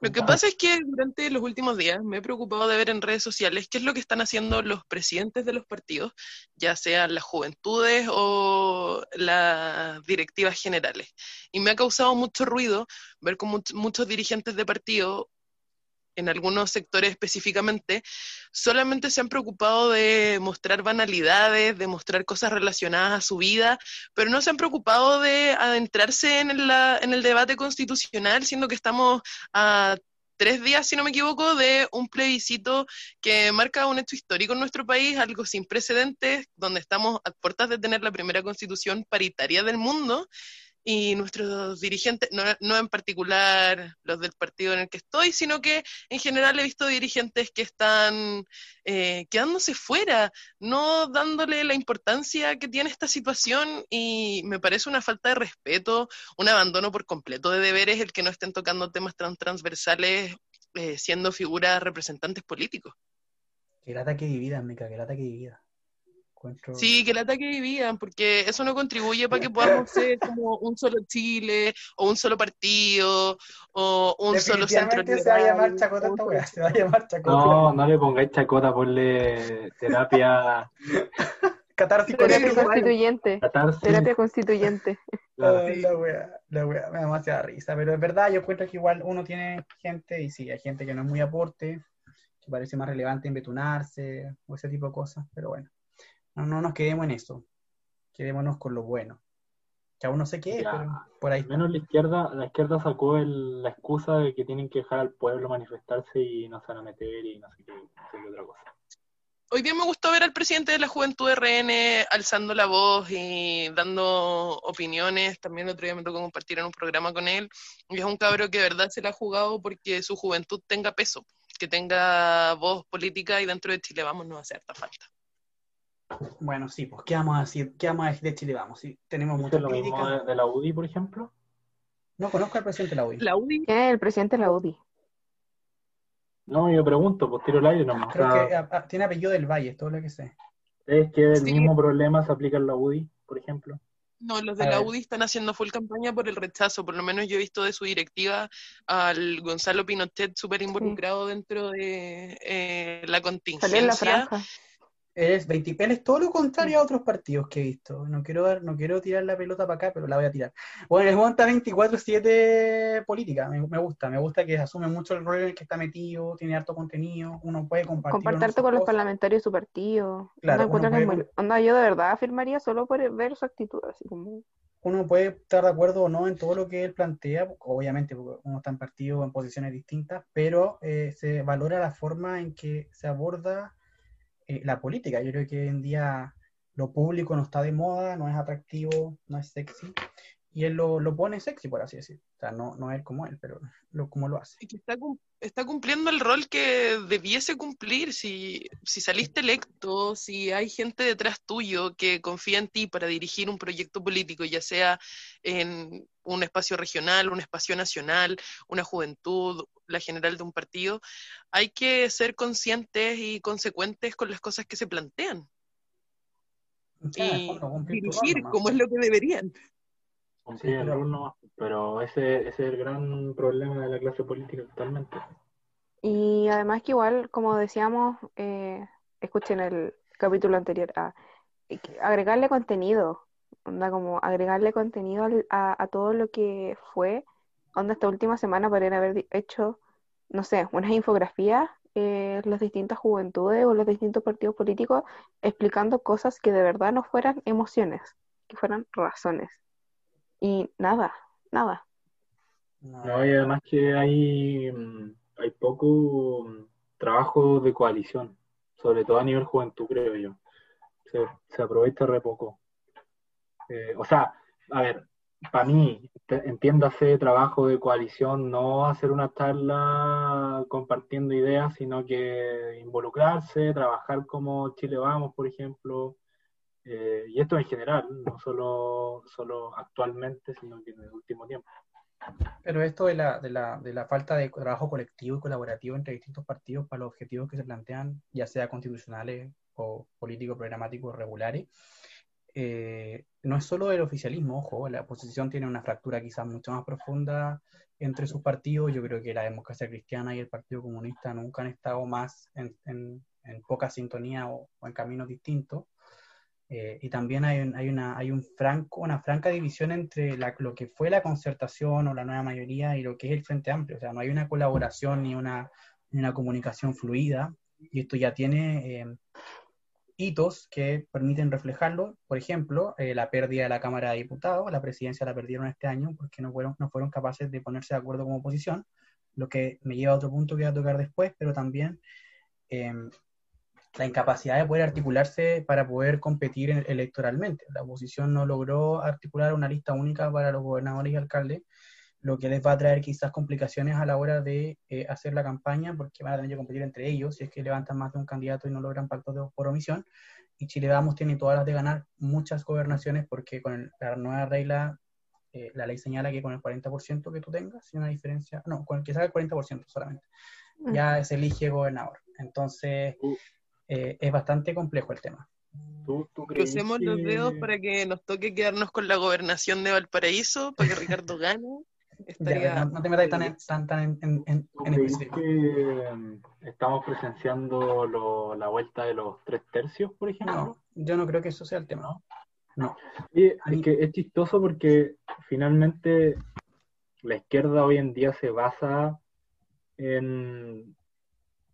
Lo que pasa es que durante los últimos días me he preocupado de ver en redes sociales qué es lo que están haciendo los presidentes de los partidos, ya sean las juventudes o las directivas generales. Y me ha causado mucho ruido ver cómo much- muchos dirigentes de partido, en algunos sectores específicamente, solamente se han preocupado de mostrar banalidades, de mostrar cosas relacionadas a su vida, pero no se han preocupado de adentrarse en, la- en el debate constitucional, siendo que estamos a tres días, si no me equivoco, de un plebiscito que marca un hecho histórico en nuestro país, algo sin precedentes, donde estamos a puertas de tener la primera constitución paritaria del mundo. Y nuestros dirigentes, no, no, en particular los del partido en el que estoy, sino que en general he visto dirigentes que están eh, quedándose fuera, no dándole la importancia que tiene esta situación y me parece una falta de respeto, un abandono por completo de deberes el que no estén tocando temas tan transversales eh, siendo figuras representantes políticos. Que el ataque divida, Mica, que el Sí, que el ataque vivían, porque eso no contribuye para que podamos ser como un solo Chile, o un solo partido, o un solo centro. Se va a llamar chacota esta weá, se va a llamar chacota. No, no le pongáis chacota, ponle terapia. Catártico. Terapia constituyente. Terapia constituyente. la weá, la weá, me da demasiada risa, pero es verdad, yo encuentro que igual uno tiene gente, y sí, hay gente que no es muy aporte, que parece más relevante embetunarse, o ese tipo de cosas, pero bueno. No, no nos quedemos en eso. Quedémonos con lo bueno. Que aún no sé qué es, pero por ahí. Menos la izquierda, la izquierda sacó la excusa de que tienen que dejar al pueblo manifestarse y no se van a meter y no sé qué, otra cosa. Hoy día me gustó ver al presidente de la Juventud RN alzando la voz y dando opiniones. También el otro día me tocó compartir en un programa con él. Y es un cabro que de verdad se la ha jugado porque su juventud tenga peso, que tenga voz política y dentro de Chile vamos no va a hacer falta. Bueno, sí, pues, ¿qué vamos a decir? ¿Qué vamos a decir de Chile? Vamos, sí, tenemos mucha lo mismo de, la UDI, por ejemplo? No conozco al presidente de la UDI. ¿La UDI? ¿Qué es el presidente de la UDI? No, yo pregunto, pues tiro el aire nomás. Creo que ah, ah, tiene apellido del Valle, es todo lo que sé. ¿Es que el mismo problema se aplica en la UDI, por ejemplo? No, los de la UDI están haciendo full campaña por el rechazo, por lo menos yo he visto de su directiva al Gonzalo Pinochet súper involucrado dentro de eh, la contingencia. en la franja. Es 20, es todo lo contrario a otros partidos que he visto. No quiero dar, no quiero tirar la pelota para acá, pero la voy a tirar. Bueno, es monta 24-7 política. Me, gusta, me gusta que asume mucho el rol en el que está metido, tiene harto contenido, uno puede compartir. Compartirte con los parlamentarios de su partido. Claro, yo de verdad afirmaría solo por ver su actitud, así como uno puede estar de acuerdo o no en todo lo que él plantea, obviamente porque uno está en partido en posiciones distintas, pero eh, se valora la forma en que se aborda eh, la política. Yo creo que hoy en día lo público no está de moda, no es atractivo, no es sexy. Y él lo, lo pone sexy, por así decir. O sea, no, no él como él, pero lo, como lo hace. está, está, cumpliendo el rol que debiese cumplir. Si, si saliste electo, si hay gente detrás tuyo que confía en ti para dirigir un proyecto político, ya sea en un espacio regional, un espacio nacional, una juventud, la general de un partido, hay que ser conscientes y consecuentes con las cosas que se plantean. y dirigir como es lo que deberían. Sí, pero ese, ese, es el gran problema de la clase política actualmente. Y además que igual, como decíamos, eh, escuchen el capítulo anterior, a, agregarle contenido, onda como agregarle contenido a, a, todo lo que fue, onda esta última semana podrían haber hecho, no sé, unas infografías, eh, las distintas juventudes o los distintos partidos políticos explicando cosas que de verdad no fueran emociones, que fueran razones. Y nada, nada. No, y además que hay, mm, hay poco mm, trabajo de coalición, sobre todo a nivel juventud, creo yo. Se, se aprovecha re poco. Eh, o sea, a ver, para mí, entiéndase trabajo de coalición, no hacer una charla compartiendo ideas, sino que involucrarse, trabajar como Chile Vamos, por ejemplo, eh, y esto en general, no solo, solo actualmente, sino que en el último tiempo. Pero esto de la, de, la, de la falta de trabajo colectivo y colaborativo entre distintos partidos para los objetivos que se plantean, ya sea constitucionales o políticos, programáticos, regulares, eh, no es solo el oficialismo, ojo, la oposición tiene una fractura quizás mucho más profunda entre sus partidos. Yo creo que la democracia cristiana y el Partido Comunista nunca han estado más en, en, poca sintonía o, en caminos distintos. Eh, y también hay, hay, una, hay un franco, una franca división entre lo que fue la concertación o la nueva mayoría y lo que es el Frente Amplio. O sea, no hay una colaboración ni una, una comunicación fluida. Y esto ya tiene eh, hitos que permiten reflejarlo. Por ejemplo, eh, la pérdida de la Cámara de Diputados. La presidencia la perdieron este año porque no fueron, no fueron capaces de ponerse de acuerdo como oposición. Lo que me lleva a otro punto que voy a tocar después, pero también la incapacidad de poder articularse para poder competir en- electoralmente. La oposición no logró articular una lista única para los gobernadores y alcaldes, lo que les va a traer quizás complicaciones a la hora de eh, hacer la campaña, porque van a tener que competir entre ellos si es que levantan más de un candidato y no logran pactos de, por omisión. Y Chile Vamos tiene todas las de ganar muchas gobernaciones porque con el- la nueva regla, eh, la ley señala que con el 40% que tú tengas, si una diferencia, no, con el que salga el 40% solamente, ya se elige gobernador. Entonces, eh, es bastante complejo el tema. ¿Tú, tú crees Crucemos los dedos para que nos toque quedarnos con la gobernación de Valparaíso, para que Ricardo gane. Ya, Estaría... no, no te metas tan en, tan, tan en, en- en- ¿Tú en crees específico. que mm, estamos presenciando lo- la vuelta de los tres tercios, por ejemplo? No, yo no creo que eso sea el tema. ¿No? No. Y es que es chistoso porque finalmente la izquierda hoy en día se basa en,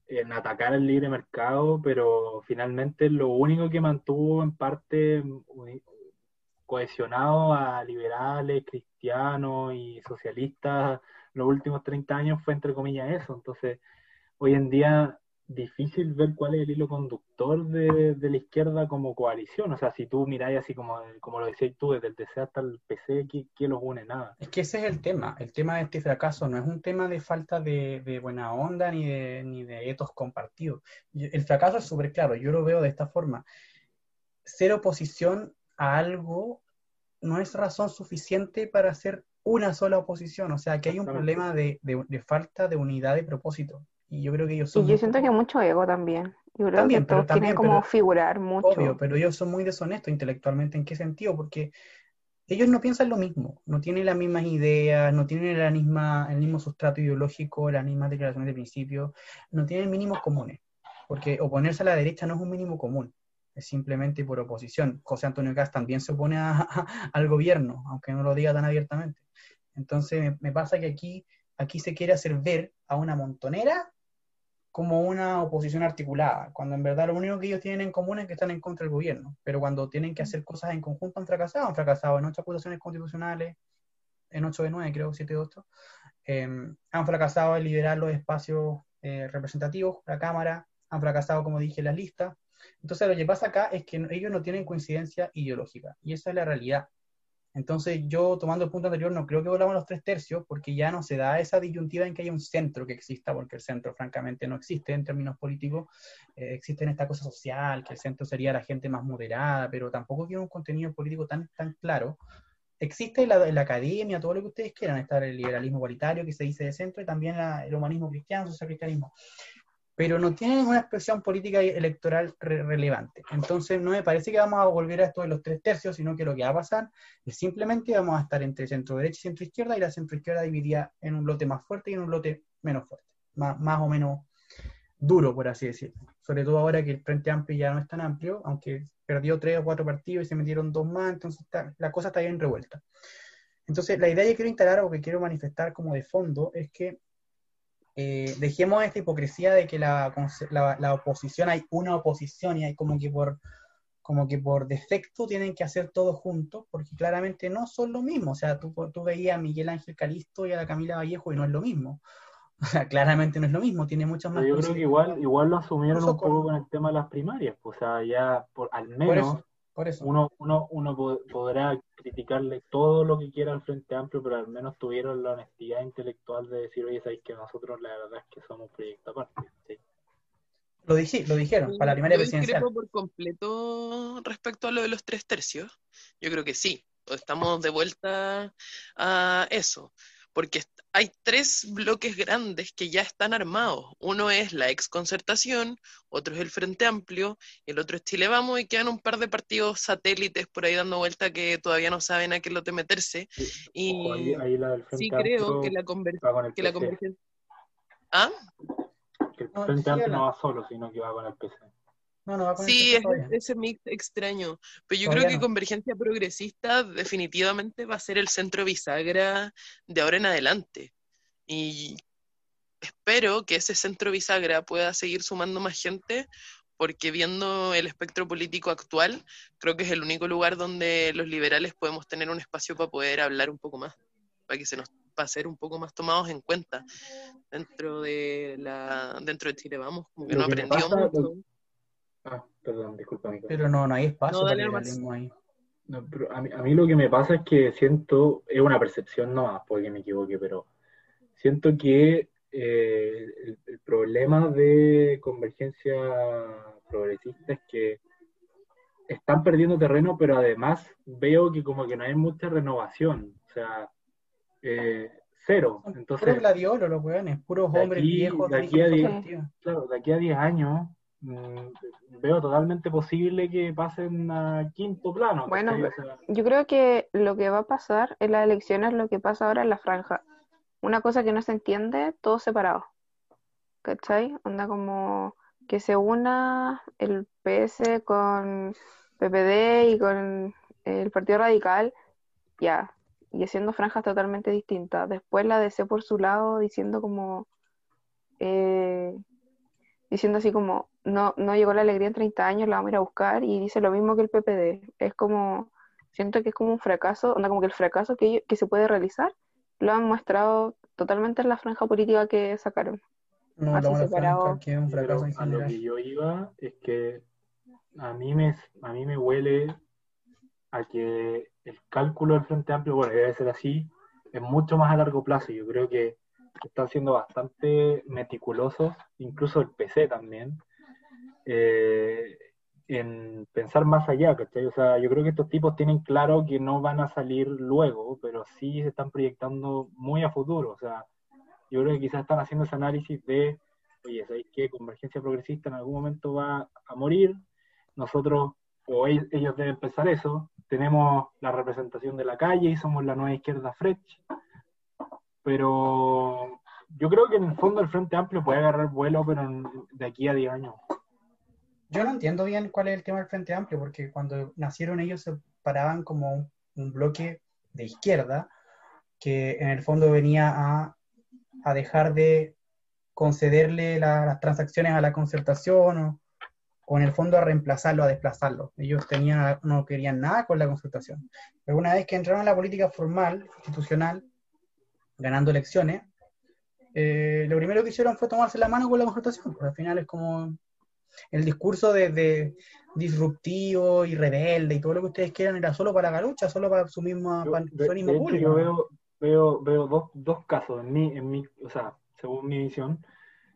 en atacar el libre mercado, pero finalmente lo único que mantuvo en parte cohesionado a liberales, cristianos y socialistas los últimos 30 años fue entre comillas eso. Entonces, hoy en día difícil ver cuál es el hilo conductor de, de la izquierda como coalición. O sea, si tú miráis así como, como lo decías tú, desde el DC hasta el PC, ¿qué, qué los une? Nada. Es que ese es el tema. El tema de este fracaso no es un tema de falta de, de buena onda ni de, ni de etos compartidos. El fracaso es súper claro. Yo lo veo de esta forma. Ser oposición a algo no es razón suficiente para hacer una sola oposición. O sea, que hay un problema de, de- de falta de unidad de propósito. Y yo creo que ellos Y son yo muy siento que mucho ego también. Yo creo También, que pero todos también, quieren como pero- figurar mucho. Obvio, pero ellos son muy deshonestos intelectualmente. ¿En qué sentido? Porque ellos no piensan lo mismo, no tienen las mismas ideas, no tienen la misma, el mismo sustrato ideológico, las mismas declaraciones de principio, no tienen mínimos comunes. Porque oponerse a la derecha no es un mínimo común, simplemente por oposición. José Antonio Cast también se opone a- al gobierno, aunque no lo diga tan abiertamente. Entonces me, pasa que aquí, aquí se quiere hacer ver a una montonera como una oposición articulada, cuando en verdad lo único que ellos tienen en común es que están en contra del gobierno, pero cuando tienen que hacer cosas en conjunto han fracasado, han fracasado en ocho acusaciones constitucionales, en 8 de 9 creo, 7 de 8, eh, han fracasado en liberar los espacios eh, representativos, la Cámara, han fracasado, como dije, las listas. Entonces lo que pasa acá es que ellos no tienen coincidencia ideológica, y esa es la realidad. Entonces yo, tomando el punto anterior, no creo que volvamos a los tres tercios, porque ya no se da esa disyuntiva en que haya un centro que exista, porque el centro francamente no existe en términos políticos, eh, existe en esta cosa social, que el centro sería la gente más moderada, pero tampoco tiene un contenido político tan, tan claro. Existe la, la academia, todo lo que ustedes quieran, está el liberalismo igualitario que se dice de centro y también la- el humanismo cristiano, el social cristianismo pero no tienen una expresión política y electoral re- relevante. Entonces, no me parece que vamos a volver a esto de los tres tercios, sino que lo que va a pasar es simplemente vamos a estar entre centro derecha y centro izquierda, y la centro izquierda dividida en un lote más fuerte y en un lote menos fuerte, más, más o menos duro, por así decirlo. Sobre todo ahora que el Frente Amplio ya no es tan amplio, aunque perdió tres o cuatro partidos y se metieron dos más, entonces la cosa está bien revuelta. Entonces, la idea que quiero instalar o que quiero manifestar como de fondo es que eh, dejemos esta hipocresía de que la, la, la oposición, hay una oposición y hay como que por como que por defecto tienen que hacer todo juntos, porque claramente no son lo mismo. O sea, tú, tú veías a Miguel Ángel Calisto y a la Camila Vallejo y no es lo mismo. O sea, claramente no es lo mismo, tiene muchas más Pero yo creo que igual, igual lo asumieron un poco con- con el tema de las primarias. pues, O sea, ya por, al menos por eso. uno, uno, uno po- podrá criticarle todo lo que quiera al Frente Amplio, pero al menos tuvieron la honestidad intelectual de decir, oye, sabéis que nosotros la verdad es que somos un proyecto aparte. ¿sí? Lo, dije, lo dijeron para la primaria Yo presidencial. por completo respecto a lo de los tres tercios. Yo creo que sí, estamos de vuelta a eso, porque hay tres bloques grandes que ya están armados. Uno es la exconcertación, otro es el Frente Amplio, y el otro es Chile Vamos, y quedan un par de partidos satélites por ahí dando vuelta que todavía no saben a qué lote meterse. Sí, Y ojo, ahí, ahí la del Frente sí creo que la, que la convergencia... ¿Ah? que el Frente Amplio no va solo, sino que va con el PC. No, no va con el Sí, es ese mix extraño. Pero yo Todavía creo que no. Convergencia Progresista definitivamente va a ser el centro bisagra de ahora en adelante. Y espero que ese centro bisagra pueda seguir sumando más gente, porque viendo el espectro político actual, creo que es el único lugar donde los liberales podemos tener un espacio para poder hablar un poco más, para que se nos para ser un poco más tomados en cuenta dentro de la dentro de Chile vamos como que Lo no que me aprendió pasa- mucho Ah, perdón, disculpa. Nico. Pero no, no hay espacio No, para liberalismo ahí. No, pero a, mí, a mí lo que me pasa es que siento, es una percepción nomás, puede que me equivoque, pero siento que eh, el, el problema de convergencia progresista es que están perdiendo terreno, pero además veo que como que no hay mucha renovación, o sea, eh, cero. Entonces, puros gladiolos los weones, puros de hombres aquí- viejos de aquí a diez- claro, de aquí a 10 años veo totalmente posible que pasen a quinto plano. Bueno, ¿cachai? O sea, Yo creo que lo que va a pasar en las elecciones es lo que pasa ahora en la franja. Una cosa que no se entiende, todos separados. ¿Cachai? Onda como que se una el PS con PPD y con el Partido Radical, ya, y haciendo franjas totalmente distintas. Después la DC por su lado diciendo como, eh, diciendo así como, no, no llegó la alegría en 30 años, la vamos a ir a buscar, y dice lo mismo que el PPD. Es como, siento que es como un fracaso, onda como que el fracaso que, que se puede realizar lo han mostrado totalmente en la franja política que sacaron. No, Así separado. franja, que es un fracaso en a lo que yo iba es que a mí me, a mí me huele a que el cálculo del Frente Amplio, bueno, debe ser así, es mucho más a largo plazo. Yo creo que están siendo bastante meticulosos, incluso el PC también, eh, en pensar más allá, ¿cachai? O sea, yo creo que estos tipos tienen claro que no van a salir luego, pero sí se están proyectando muy a futuro. O sea, yo creo que quizás están haciendo ese análisis de, oye, ¿sabéis qué? Convergencia progresista en algún momento va a morir, nosotros, o ellos, deben pensar eso, tenemos la representación de la calle y somos la nueva izquierda fresh, pero yo creo que en el fondo el Frente Amplio puede agarrar vuelo, pero de aquí a 10 años. Yo no entiendo bien cuál es el tema del Frente Amplio, porque cuando nacieron ellos se paraban como un, bloque de izquierda, que en el fondo venía a, dejar de concederle la- las transacciones a la concertación o, o en el fondo a reemplazarlo, a desplazarlo. Ellos tenían, no querían nada con la concertación. Pero una vez que entraron a la política formal, institucional, ganando elecciones, eh, lo primero que hicieron fue tomarse la mano con la concertación. Pues al final es como el discurso de, de disruptivo y rebelde y todo lo que ustedes quieran era solo para galucha, solo para su misma Yo, su mismo público. yo veo, veo, veo dos, dos casos en mi, en mi, o sea, según mi visión.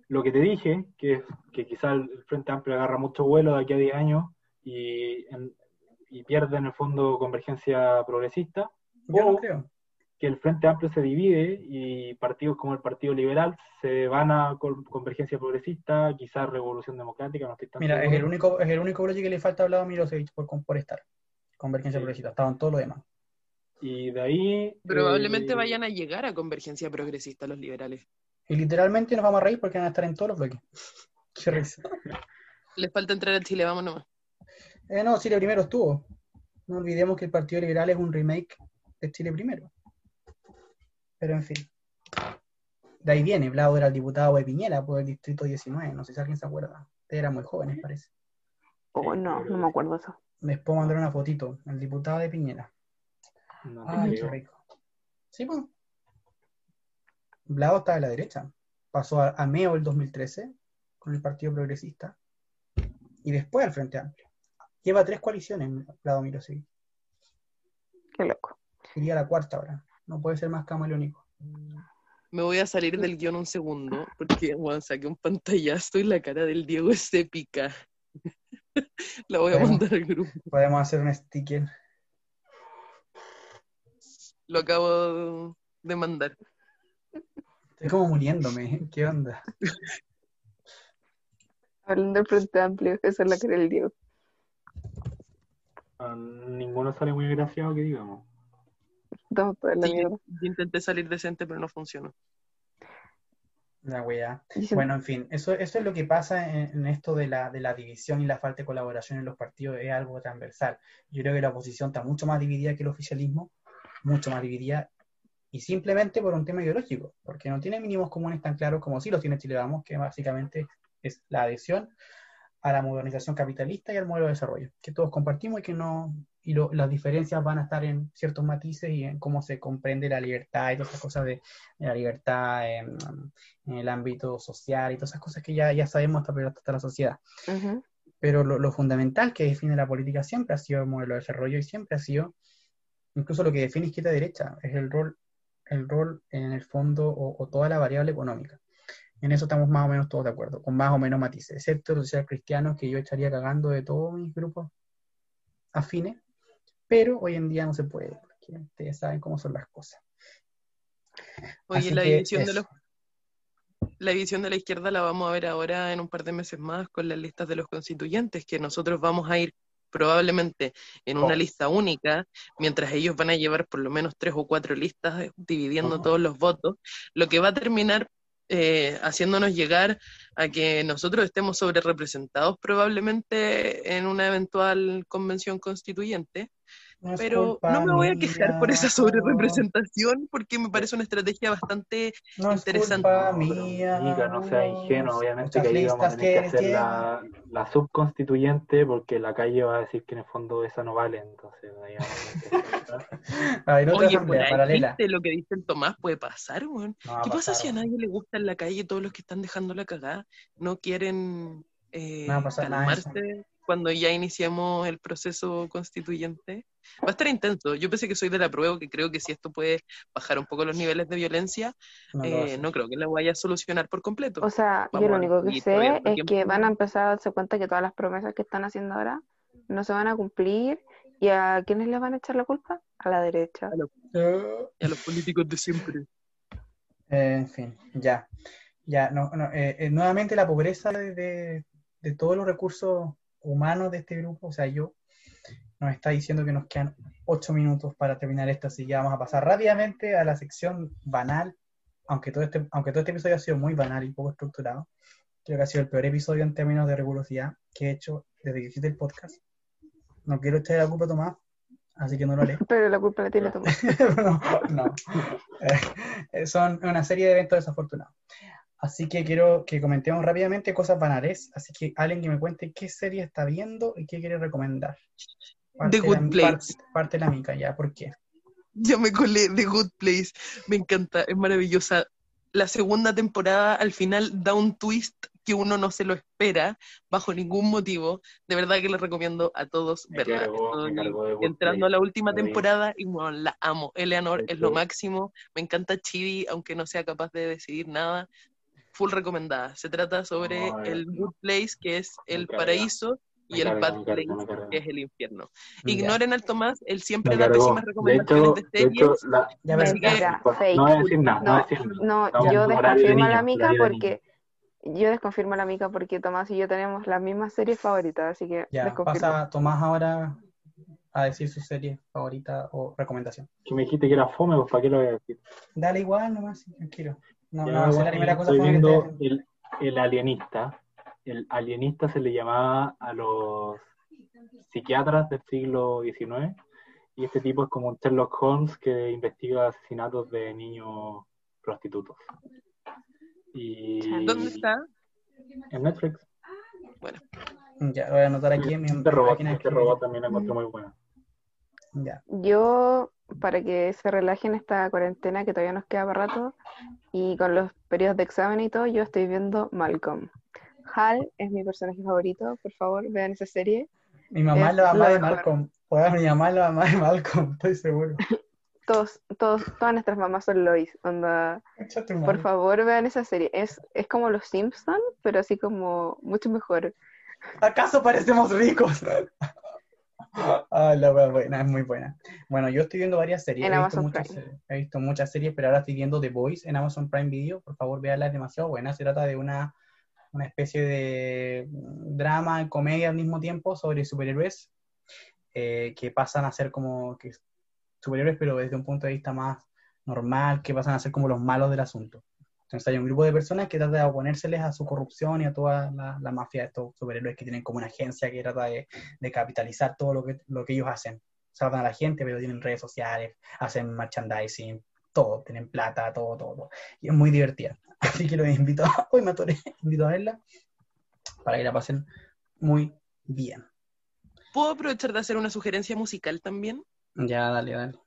Lo que te dije, que que quizá el Frente Amplio agarra mucho vuelo de aquí a 10 años y, en- y pierde en el fondo convergencia progresista, Yo no o creo. Que el Frente Amplio se divide y partidos como el Partido Liberal se van a con- convergencia progresista, quizás revolución democrática, no estoy tan Mira, es el único, es el único bloque que le falta hablar a Milosevic por, por estar. Convergencia Sí. progresista, estaban todos los demás. Y de ahí... Probablemente eh, vayan a llegar a convergencia progresista los liberales. Y literalmente nos vamos a reír porque van a estar en todos los bloques. Qué risa. Les falta entrar al Chile, vamos nomás. Eh, no, Chile primero estuvo. No olvidemos que el Partido Liberal es un remake de Chile primero. Pero en fin. De ahí viene, Blau era el diputado de Piñera por el distrito 19, no sé si alguien se acuerda. Era muy jóvenes, parece. Oh, no, no me acuerdo eso. Les puedo mandar una fotito, el diputado de Piñera. no Ay, qué rico. Sí, pues. Blau estaba de la derecha. Pasó a, a Meo el 2013 con el Partido Progresista. Y después al Frente Amplio. Lleva tres coaliciones, Blau Mirosevic. Qué loco. Iría a la cuarta ahora. No puede ser más camaleónico. Me voy a salir del guion un segundo, porque bueno, saqué un pantallazo y la cara del Diego es épica. La voy a mandar al grupo. Podemos hacer un sticker. Lo acabo de mandar. Estoy como muriéndome. ¿Qué onda? Hablando del Frente Amplio, esa es la cara del Diego. Ah, ninguno sale muy agraciado que digamos. Estamos todos en la Sí, mierda. yo intenté salir decente, pero no funcionó. Bueno, en fin, eso, eso es lo que pasa en, en esto de la, de la división y la falta de colaboración en los partidos, es algo transversal. Yo creo que la oposición está mucho más dividida que el oficialismo, mucho más dividida, y simplemente por un tema ideológico, porque no tiene mínimos comunes tan claros como sí los tiene Chile Vamos, que básicamente es la adhesión a la modernización capitalista y al modelo de desarrollo, que todos compartimos y que no, y lo- las diferencias van a estar en ciertos matices y en cómo se comprende la libertad y todas esas cosas de, de la libertad en, en el ámbito social y todas esas cosas que ya, ya sabemos hasta, hasta la sociedad. Ujú. pero lo, lo fundamental que define la política siempre ha sido el modelo de desarrollo y siempre ha sido, incluso lo que define izquierda-derecha, es el rol, el rol en el fondo o, o toda la variable económica. En eso estamos más o menos todos de acuerdo, con más o menos matices, excepto los sociales cristianos que yo estaría cagando de todos mis grupos afines, pero hoy en día no se puede, porque ustedes saben cómo son las cosas. Oye, Así la división de los la división de la izquierda la vamos a ver ahora en un par de meses más con las listas de los constituyentes, que nosotros vamos a ir probablemente en una Oh. lista única, mientras ellos van a llevar por lo menos tres o cuatro listas eh, dividiendo Oh. todos los votos, lo que va a terminar eh, haciéndonos llegar a que nosotros estemos sobre representados probablemente en una eventual convención constituyente. No Pero no me voy a quejar por esa mía, sobrerepresentación porque me parece una estrategia bastante No es interesante. culpa No, pero, mía. Mica, no sea ingenuo, obviamente que ahí vamos a tener que que hacer la, la subconstituyente porque la calle va a decir que en el fondo esa no vale, entonces ahí vamos a Oye, por ahí, paralela. ¿viste lo que dice el Tomás? Puede pasar, weón. No ¿Qué pasa si a nadie le gusta en la calle todos los que están dejando la cagada no quieren eh, calmarse cuando ya iniciemos el proceso constituyente? Va a estar intenso. Yo pensé que soy de la prueba, que creo que si esto puede bajar un poco los niveles de violencia, No lo a eh, no creo que la vaya a solucionar por completo. O sea, yo Vamos lo a único que sé es que van a empezar a darse cuenta que todas las promesas que están haciendo ahora no se van a cumplir. ¿Y a quiénes les van a echar la culpa? A la derecha. Eh, Y a los políticos de siempre. en fin, ya. Ya, no, no, eh, eh, nuevamente la pobreza de, de- de todos los recursos humanos de este grupo, o sea, yo, nos está diciendo que nos quedan ocho minutos para terminar esto, así que vamos a pasar rápidamente a la sección banal, aunque todo este, aunque todo este episodio ha sido muy banal y poco estructurado. Creo que ha sido el peor episodio en términos de rigurosidad que he hecho desde que hiciste el podcast. No quiero echarle la culpa a Tomás, así que no lo haré. Pero la culpa la tiene Tomás. no, no. Eh, son una serie de eventos desafortunados. Así que quiero que comentemos rápidamente cosas banales. Así que alguien que me cuente qué serie está viendo y qué quiere recomendar. The Good la, Place. Parte, parte la mica, ya, ¿por qué? Ya me colé The Good Place. Me encanta, es maravillosa. La segunda temporada al final da un twist que uno no se lo espera bajo ningún motivo. De verdad que les recomiendo a todos Me verla. cargó, me Estoy cargó de Good entrando a la última temporada y bueno, la amo. Eleanor es lo máximo. Me encanta Chibi, aunque no sea capaz de decidir nada. Full recomendada. Se trata sobre No, el Good Place, que es me el paraíso, y me el Bad me Place, me que es el infierno. Ya. Ignoren al Tomás, él siempre Me da pésimas De recomendaciones hecho, de, de hecho series. la, Ya, Así que- Mentira, no fake. voy a decir nada, no voy a No, decir nada. No, yo de desconfirmo a la mica de porque yo desconfirmo a la mica porque Tomás y yo tenemos las mismas series favoritas, así que Ya, desconfirmo. pasa Tomás ahora a decir su serie favorita o recomendación. Que me dijiste que era fome, pues ¿para qué lo voy a decir? Dale igual nomás, tranquilo. No, Ya, no va a ser la bueno, primera cosa estoy viendo te- el, el alienista. El alienista se le llamaba a los psiquiatras del siglo XIX y este tipo es como un Sherlock Holmes que investiga asesinatos de niños prostitutos. Y ¿Dónde está? En Netflix. Ya, lo voy a anotar aquí en mi Este robot, este robot también encontré muy bueno. Ya. Yo, para que se relajen esta cuarentena que todavía nos queda para rato, y con los periodos de examen y todo, yo estoy viendo Malcolm. Hal es mi personaje favorito, por favor, vean esa serie. Mi mamá Es es la mamá lo de mejor. Malcolm. Pues, mi mamá es la mamá de Malcolm, estoy seguro. Todos, todos, todas nuestras mamás son Lois, onda. Por favor, vean esa serie. Es, es como Los Simpsons, pero así como mucho mejor. ¿Acaso parecemos ricos? Ah, la wea buena, es muy buena. Bueno, yo estoy viendo varias series. En he, visto muchas, he visto muchas series, pero ahora estoy viendo The Voice en Amazon Prime Video. Por favor, véanla, es demasiado buena. Se trata de una, una especie de drama y comedia al mismo tiempo sobre superhéroes eh, que pasan a ser como que superhéroes, pero desde un punto de vista más normal, que pasan a ser como los malos del asunto. Entonces hay un grupo de personas que trata de oponérseles a su corrupción y a toda la, la mafia de estos superhéroes que tienen como una agencia que trata de, de capitalizar todo lo que, lo que ellos hacen. Salvan a la gente, pero tienen redes sociales, hacen merchandising, todo, tienen plata, todo, todo, todo. Y es muy divertida. Así que los invito a, hoy me atoré, invito a verla para que la pasen muy bien. ¿Puedo aprovechar de hacer una sugerencia musical también? Ya, dale, dale.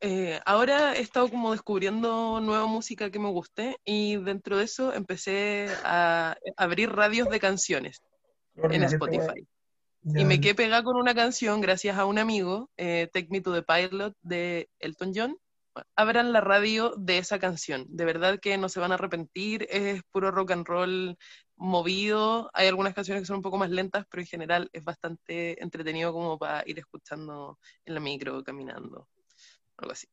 Eh, ahora he estado como descubriendo nueva música que me guste y dentro de eso empecé a abrir radios de canciones. en Spotify. Y me quedé pegada con una canción gracias a un amigo, eh, Take Me to the Pilot de Elton John. Abran la radio de esa canción. De verdad que no se van a arrepentir. Es puro rock and roll movido. Hay algunas canciones que son un poco más lentas, pero en general es bastante entretenido como para ir escuchando en la micro, caminando. Algo así.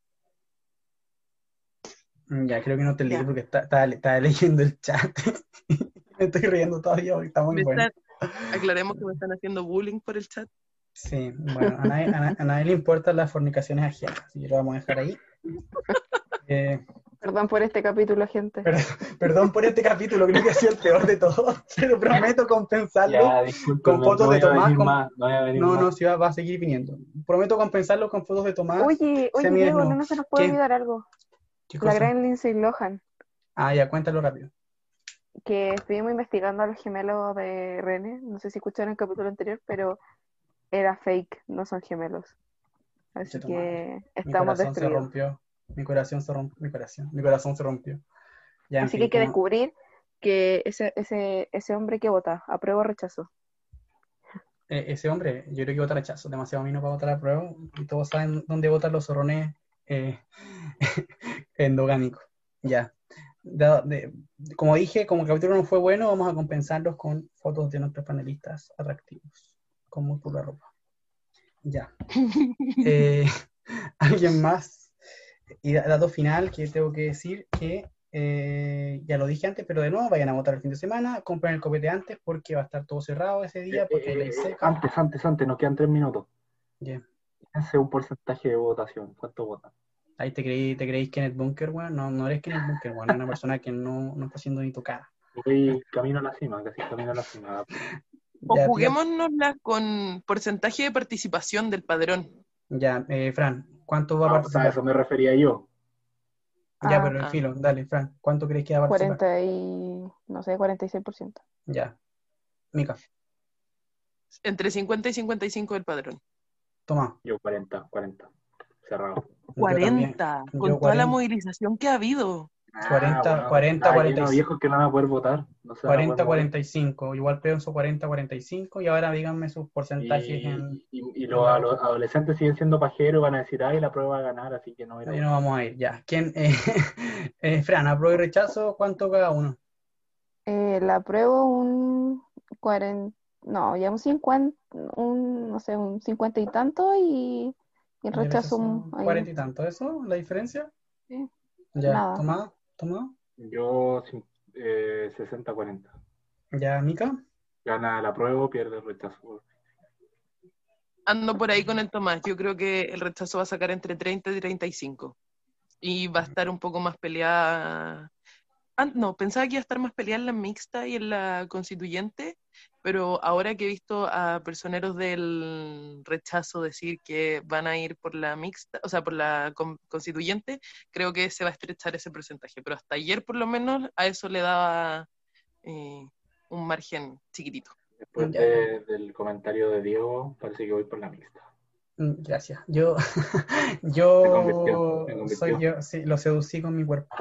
Mm, ya, creo que no te leí porque estaba leyendo el chat. me estoy riendo todavía porque está muy bueno. Aclaremos que me están haciendo bullying por el chat. Sí, bueno, a nadie, le importan las fornicaciones ajenas, así que lo vamos a dejar ahí. Eh, perdón por este capítulo, gente. Perdón, por este capítulo, creo que ha sido el peor de todos, pero prometo compensarlo con fotos de Tomás. no, no, sí va, a seguir viniendo. Prometo compensarlo con fotos de Tomás. Oye, oye, Diego, no, se nos puede olvidar algo. La gran Lindsay Lohan. Ah, ya, cuéntalo rápido que estuvimos investigando a los gemelos de René, no sé si escucharon el capítulo anterior, pero era fake, no son gemelos. Así que estamos mi destruidos. Se rompió. Mi corazón se rompió, mi corazón, mi corazón se rompió. Así que hay que descubrir que ese, ese, ese hombre que vota, apruebo o rechazo. E, ese hombre, yo creo que vota rechazo, demasiado vino para votar a prueba, y todos saben dónde votan los zorrones eh, endogámicos. Ya como dije, como el capítulo no fue bueno, vamos a compensarlos con fotos de nuestros panelistas atractivos, con muy poca ropa. Ya. Eh, ¿Alguien más? Y dato final que tengo que decir que eh, ya lo dije antes, pero de nuevo, vayan a votar el fin de semana, compren el copete antes porque va a estar todo cerrado ese día. Porque eh, Antes, antes, antes, nos quedan tres minutos. Yeah. Hace un porcentaje de votación. ¿Cuánto votan? Ahí te creí, te creéis Kenneth Bunker, weón. No, no eres Kenneth Bunker, weón. Es una persona que no, no está siendo ni tocada. Voy camino a la cima, casi camino a la cima. O juguémonosla con porcentaje de participación del padrón. Ya, eh, Fran, ¿cuánto va a participar? a eso me refería yo. Ya, ah, pero en ah. filo, dale, Fran, ¿cuánto crees que va a participar? 40 y, no sé, 46%. Ya. Mica. Entre 50 y 55 del padrón. Toma. Yo 40, 40. Cerrado. 40, con toda la movilización que ha habido. 40, 40, 45. viejos que no van a poder votar. 40, 45. Igual pienso 40, 45. Y ahora díganme sus porcentajes. Y, en... y, los, adolescentes siguen siendo pajeros, van a decir, ay, la prueba va a ganar, así que no. Ahí no vamos a ir, ya. ¿Quién? Eh, eh, Fran, apruebo y rechazo, ¿cuánto cada uno? Eh, la apruebo un 40. No, ya un 50, un, no sé, un 50 y tanto y y el rechazo. Un, cuarenta y tanto, ¿eso? ¿La diferencia? Sí. Ya, toma, Yo eh, 60-40. Ya, Mica. Gana la prueba, pierde el rechazo. Ando por ahí con el Tomás. Yo creo que el rechazo va a sacar entre 30 y 35. Y va a estar un poco más peleada. Ah, no, pensaba que iba a estar más peleada en la mixta y en la constituyente, pero ahora que he visto a personeros del rechazo decir que van a ir por la mixta, o sea, por la constituyente, creo que se va a estrechar ese porcentaje. Pero hasta ayer, por lo menos, a eso le daba eh, un margen chiquitito. Después del comentario de Diego, parece que voy por la mixta. Mm, gracias. Yo, yo soy yo, sí, lo seducí con mi cuerpo.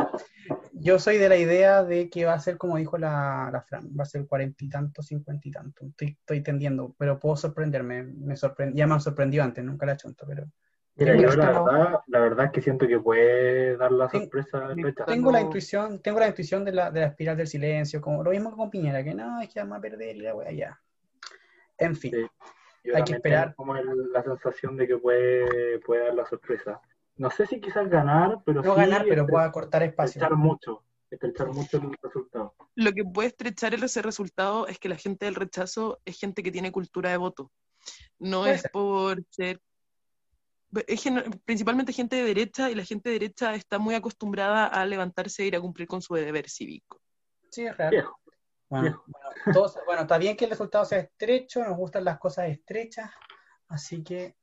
Yo soy de la idea de que va a ser como dijo la, la Fran, va a ser cuarenta y tanto, cincuenta y tanto. Estoy, estoy tendiendo, pero puedo sorprenderme. Me sorprend, ya me han sorprendido antes, nunca la he hecho pero. Mira, yo la verdad, la verdad es que siento que puede dar la sorpresa. Tengo, la intuición, tengo la intuición de la, de la espiral del silencio, como lo mismo con Piñera, que no, es que vamos a perder y la wea ya. En fin, hay que esperar. como la sensación de que puede, puede dar la sorpresa no sé si quizás ganar, pero no ganar, pero pueda cortar espacio. Estrechar mucho, estrechar mucho el resultado. Lo que puede estrechar ese resultado es que la gente del rechazo es gente que tiene cultura de voto. No es por ser es principalmente gente de derecha y la gente de derecha está muy acostumbrada a levantarse e ir a cumplir con su deber cívico. Sí, es real. Bueno, bueno, está bien que el resultado sea estrecho, nos gustan las cosas estrechas, así que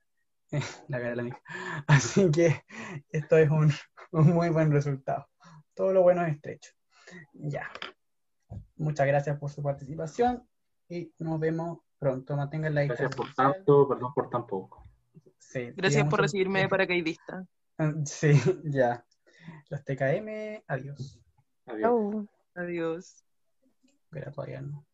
la cara de la Así que esto es un, muy buen resultado. Todo lo bueno es estrecho. Ya. Muchas gracias por su participación y nos vemos pronto. Mantengan la Gracias por tanto, perdón por tan poco. Sí, gracias por recibirme de paracaidista. Sí, ya. Los TKM, adiós. Adiós. Adiós. Pero todavía no.